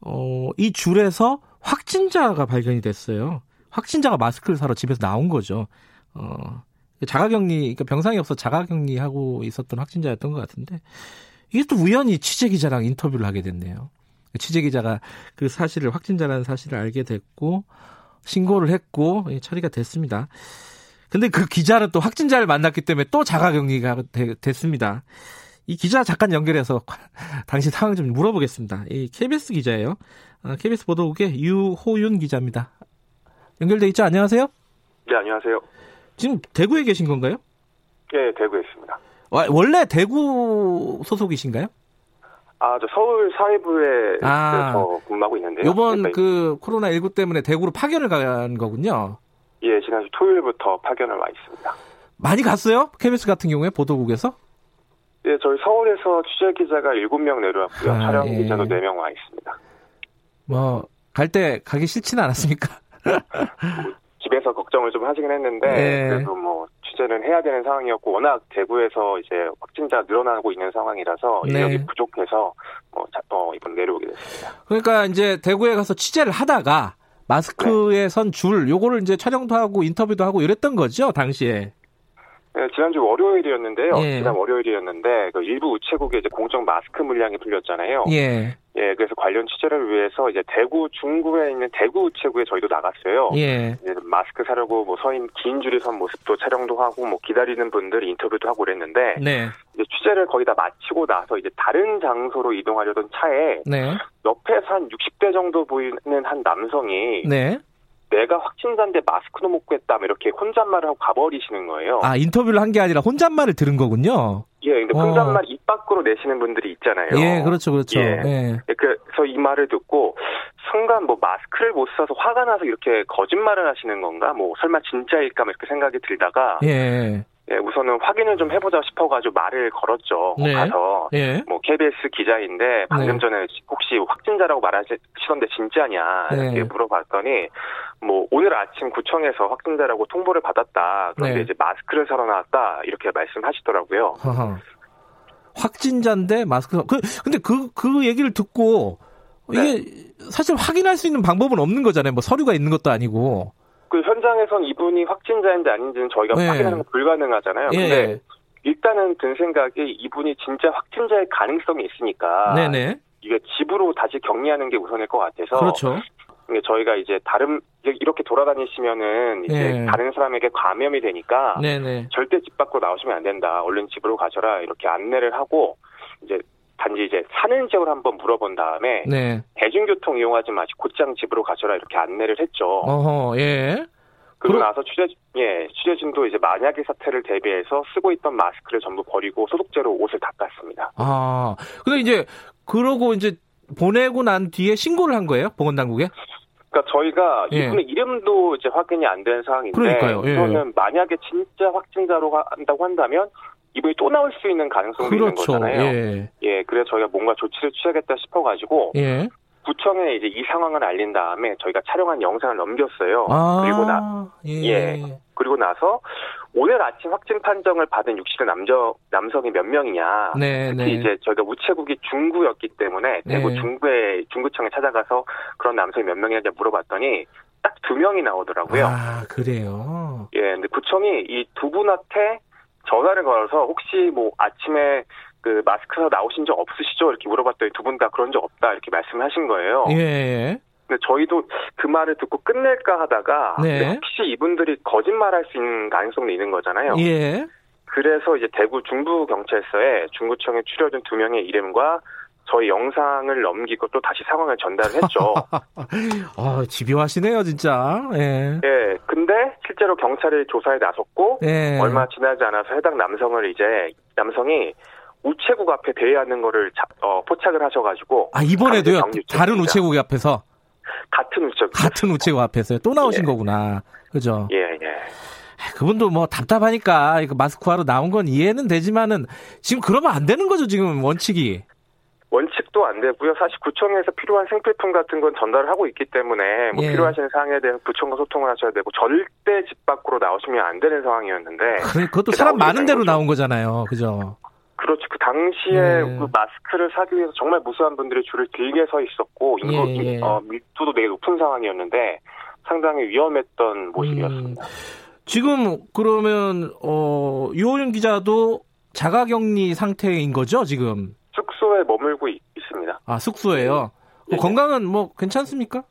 어, 이 줄에서 확진자가 발견이 됐어요. 확진자가 마스크를 사러 집에서 나온 거죠. 어, 자가격리, 그러니까 병상이 없어 자가격리하고 있었던 확진자였던 것 같은데 이게 또 우연히 취재 기자랑 인터뷰를 하게 됐네요. 취재 기자가 그 사실을 확진자라는 사실을 알게 됐고 신고를 했고 처리가 됐습니다. 근데 그 기자는 또 확진자를 만났기 때문에 또 자가격리가 되, 됐습니다. 이 기자 잠깐 연결해서 당시 상황 좀 물어보겠습니다. 이 KBS 기자예요. KBS 아, 보도국의 유호윤 기자입니다. 연결돼 있죠? 안녕하세요. 네, 안녕하세요. 지금 대구에 계신 건가요? 네, 대구에 있습니다. 원래 대구 소속이신가요? 아, 저 서울 사회부에 아, 근무하고 있는데요. 이번 네, 그 코로나 19 때문에 대구로 파견을 간 거군요. 예, 지난주 토요일부터 파견을 와 있습니다. 많이 갔어요? KBS 같은 경우에 보도국에서? 예, 저희 서울에서 취재 기자가 7명 내려왔고요. 아, 촬영 예. 기자도 4명 와 있습니다. 뭐, 갈 때 가기 싫지는 않았습니까? 뭐, 집에서 걱정을 좀 하시긴 했는데 네. 그래도 뭐 취재는 해야 되는 상황이었고 워낙 대구에서 이제 확진자 늘어나고 있는 상황이라서 네. 인력이 부족해서 뭐 어, 이번 내려오게 됐습니다. 그러니까 이제 대구에 가서 취재를 하다가 마스크에 네. 선줄 요거를 이제 촬영도 하고 인터뷰도 하고 이랬던 거죠 당시에. 네, 지난주 월요일이었는데요. 예. 지난 월요일이었는데 그 일부 우체국에 이제 공적 마스크 물량이 풀렸잖아요. 예. 예, 그래서 관련 취재를 위해서 이제 대구 중구에 있는 대구 우체국에 저희도 나갔어요. 예. 마스크 사려고 뭐 서인 긴 줄이 선 모습도 촬영도 하고 뭐 기다리는 분들 인터뷰도 하고 그랬는데 네. 이제 취재를 거의 다 마치고 나서 이제 다른 장소로 이동하려던 차에 네. 옆에서 한 60대 정도 보이는 한 남성이 네. 내가 확진자인데 마스크도 못 구했다 이렇게 혼잣말을 하고 가버리시는 거예요. 아 인터뷰를 한 게 아니라 혼잣말을 들은 거군요. 예, 근데 어. 혼잣말 입 밖으로 내시는 분들이 있잖아요. 예, 그렇죠, 그렇죠. 예. 예. 예. 그래서 이 말을 듣고 순간 뭐 마스크를 못 써서 화가 나서 이렇게 거짓말을 하시는 건가? 뭐 설마 진짜일까? 뭐 이렇게 생각이 들다가 예. 예, 우선은 확인을 좀 해보자 싶어가지고 말을 걸었죠. 네. 가서 예. 뭐 KBS 기자인데 방금 네. 전에 혹시 확진자라고 말하시던데 진짜냐 이렇게 네. 물어봤더니 뭐 오늘 아침 구청에서 확진자라고 통보를 받았다. 그런데 네. 이제 마스크를 사러 나왔다 이렇게 말씀하시더라고요. 허허. 확진자인데 마스크 그 근데 그그 그 얘기를 듣고 이게 네. 사실 확인할 수 있는 방법은 없는 거잖아요. 뭐 서류가 있는 것도 아니고. 그 현장에선 이분이 확진자인지 아닌지는 저희가 네. 확인하는 건 불가능하잖아요. 예. 근데 일단은 든 생각이 이분이 진짜 확진자의 가능성이 있으니까 네네. 이게 집으로 다시 격리하는 게 우선일 것 같아서 그렇죠. 저희가 이제 다른 이렇게 돌아다니시면은 이제 네. 다른 사람에게 감염이 되니까 네네. 절대 집 밖으로 나오시면 안 된다. 얼른 집으로 가셔라 이렇게 안내를 하고 이제 단지 이제 사는 지역을 한번 물어본 다음에 네. 대중교통 이용하지 마시고 곧장 집으로 가셔라 이렇게 안내를 했죠. 어허, 예. 그러고 나서 취재 예 취재진도 이제 만약의 사태를 대비해서 쓰고 있던 마스크를 전부 버리고 소독제로 옷을 닦았습니다. 아 근데 이제 그러고 이제 보내고 난 뒤에 신고를 한 거예요 보건당국에? 그러니까 저희가 예. 이분의 이름도 이제 확인이 안 된 상황인데 그러니까요. 예. 저는 만약에 진짜 확진자로 한다고 한다면 이분이 또 나올 수 있는 가능성이 그렇죠. 있는 거잖아요. 예. 예, 그래서 저희가 뭔가 조치를 취하겠다 싶어가지고 예. 구청에 이제 이 상황을 알린 다음에 저희가 촬영한 영상을 넘겼어요. 아, 그리고 나 예. 예. 그리고 나서 오늘 아침 확진 판정을 받은 60대 남자 남성이 몇 명이냐. 네, 특히 네. 이제 저희가 우체국이 중구였기 때문에 네. 대구 중구에 중구청에 찾아가서 그런 남성이 몇 명이냐 물어봤더니 딱 두 명이 나오더라고요. 아 그래요. 예, 근데 구청이 이 두 분한테 전화를 걸어서 혹시 뭐 아침에 그 마스크에서 나오신 적 없으시죠? 이렇게 물어봤더니 두 분 다 그런 적 없다 이렇게 말씀하신 거예요. 예. 근데 저희도 그 말을 듣고 끝낼까 하다가 네. 혹시 이분들이 거짓말할 수 있는 가능성도 있는 거잖아요. 예. 그래서 이제 대구 중부 경찰서에 중구청에 추려진 두 명의 이름과 저희 영상을 넘기고 또 다시 상황을 전달했죠. 아, 집요하시네요, 진짜. 예. 예. 근데 실제로 경찰이 조사에 나섰고 예. 얼마 지나지 않아서 해당 남성을 이제 남성이 우체국 앞에 대회하는 거를 자, 어, 포착을 하셔가지고 아 이번에도요 다른 우체국 앞에서 같은 우체국 같은 우체국 앞에서요 또 나오신 예. 거구나 그죠 예예 예. 그분도 뭐 답답하니까 이거 마스크하러 나온 건 이해는 되지만은 지금 그러면 안 되는 거죠 지금 원칙이 원칙도 안 되고요. 사실 구청에서 필요한 생필품 같은 건 전달을 하고 있기 때문에 뭐 예. 필요하신 사항에 대한 부청과 소통을 하셔야 되고 절대 집 밖으로 나오시면 안 되는 상황이었는데 그래, 그것도 사람 많은 데로 나온 거잖아요. 그죠? 그렇죠. 그 당시에 예. 그 마스크를 사기 위해서 정말 무수한 분들이 줄을 길게 서 있었고 인구 예, 예. 어, 밀도도 되게 높은 상황이었는데 상당히 위험했던 모습이었습니다. 음. 지금 그러면 어, 유호윤 기자도 자가격리 상태인 거죠 지금? 숙소에 머물고 있, 습니다 아 숙소에요. 네. 뭐 건강은 뭐 괜찮습니까?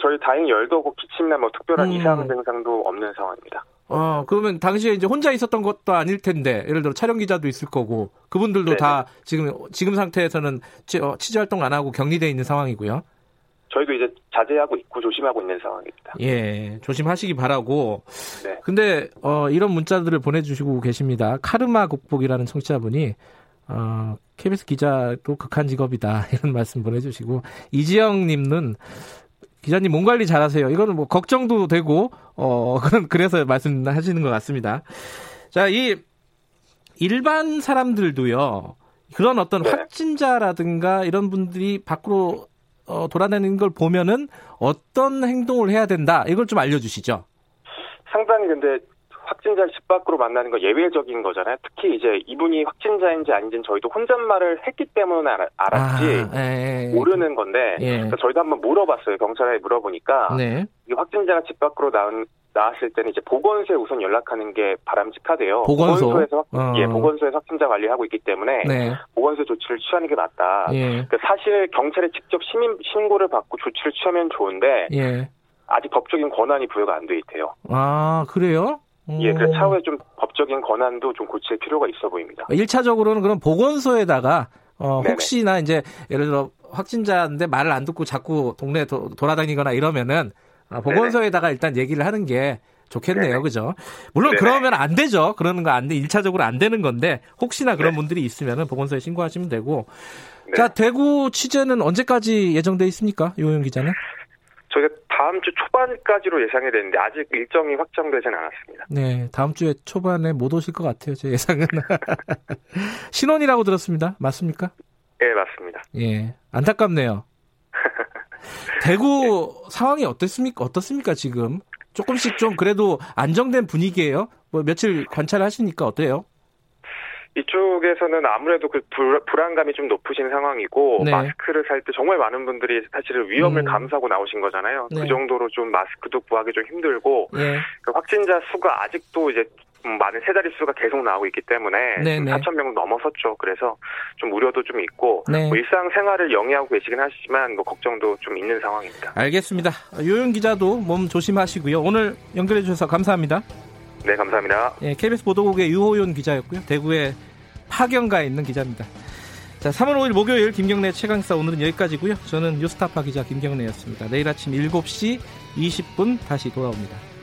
저희 다행히 열도 없고 기침이나 뭐 특별한 음. 이상 증상도 없는 상황입니다. 어, 그러면 당시에 이제 혼자 있었던 것도 아닐 텐데, 예를 들어 촬영 기자도 있을 거고, 그분들도 네네. 다 지금, 지금 상태에서는 취, 어, 취재 활동 안 하고 격리돼 있는 상황이고요. 저희도 이제 자제하고 있고 조심하고 있는 상황입니다. 예, 조심하시기 바라고. 네. 근데, 어, 이런 문자들을 보내주시고 계십니다. 카르마 국복이라는 청취자분이, 어, KBS 기자도 극한 직업이다. 이런 말씀 보내주시고, 이지영 님은 기자님 몸 관리 잘하세요. 이거는 뭐 걱정도 되고 어 그런 그래서 말씀하시는 것 같습니다. 자, 이 일반 사람들도요. 그런 어떤 네. 확진자라든가 이런 분들이 밖으로 어, 돌아다니는 걸 보면은 어떤 행동을 해야 된다. 이걸 좀 알려주시죠. 상당히 근데 확진자를 집 밖으로 만나는 건 예외적인 거잖아요. 특히 이제 이분이 확진자인지 아닌지는 저희도 혼잣말을 했기 때문에 알았지 아, 예, 예, 예. 모르는 건데 예. 그러니까 저희도 한번 물어봤어요. 경찰에 물어보니까 네. 이 확진자가 집 밖으로 나온 나왔을 때는 이제 보건소에 우선 연락하는 게 바람직하대요. 보건소? 보건소 에서 어. 예 보건소에서 확진자 관리하고 있기 때문에 네. 보건소 조치를 취하는 게 맞다. 예. 그러니까 사실 경찰에 직접 시민 신고를 받고 조치를 취하면 좋은데 예. 아직 법적인 권한이 부여가 안 돼 있대요. 아 그래요? 예, 그 차후에 좀 법적인 권한도 좀 고칠 필요가 있어 보입니다. 1차적으로는 그럼 보건소에다가 어, 혹시나 이제 예를 들어 확진자인데 말을 안 듣고 자꾸 동네에 도, 돌아다니거나 이러면은 어, 보건소에다가 일단 얘기를 하는 게 좋겠네요. 네네. 그죠? 물론 네네. 그러면 안 되죠. 그러는 거 안 돼. 1차적으로 안 되는 건데 혹시나 그런 네. 분들이 있으면은 보건소에 신고하시면 되고. 네. 자, 대구 취재는 언제까지 예정돼 있습니까? 요영 기자는? 저희가 다음 주 초반까지로 예상이 되는데 아직 일정이 확정되지는 않았습니다. 네, 다음 주에 초반에 못 오실 것 같아요. 제 예상은 신혼이라고 들었습니다. 맞습니까? 네, 맞습니다. 예, 안타깝네요. 대구 네. 상황이 어떻습니까? 어떻습니까 지금? 조금씩 좀 그래도 안정된 분위기예요. 뭐 며칠 관찰하시니까 어때요? 이쪽에서는 아무래도 그 불, 불안감이 좀 높으신 상황이고 네. 마스크를 살 때 정말 많은 분들이 사실은 위험을 음. 감수하고 나오신 거잖아요. 그 네. 그 정도로 좀 마스크도 구하기 좀 힘들고 네. 그 확진자 수가 아직도 이제 많은 세 자릿수가 계속 나오고 있기 때문에 4천 명 넘어섰죠. 그래서 좀 우려도 좀 있고 네. 뭐 일상 생활을 영위하고 계시긴 하시지만 뭐 걱정도 좀 있는 상황입니다. 알겠습니다. 요영 기자도 몸 조심하시고요. 오늘 연결해 주셔서 감사합니다. 네, 감사합니다. 예, KBS 보도국의 유호연 기자였고요. 대구에 파견가에 있는 기자입니다. 자, 3월 5일 목요일 김경래 최강사 오늘은 여기까지고요. 저는 뉴스타파 기자 김경래였습니다. 내일 아침 7시 20분 다시 돌아옵니다.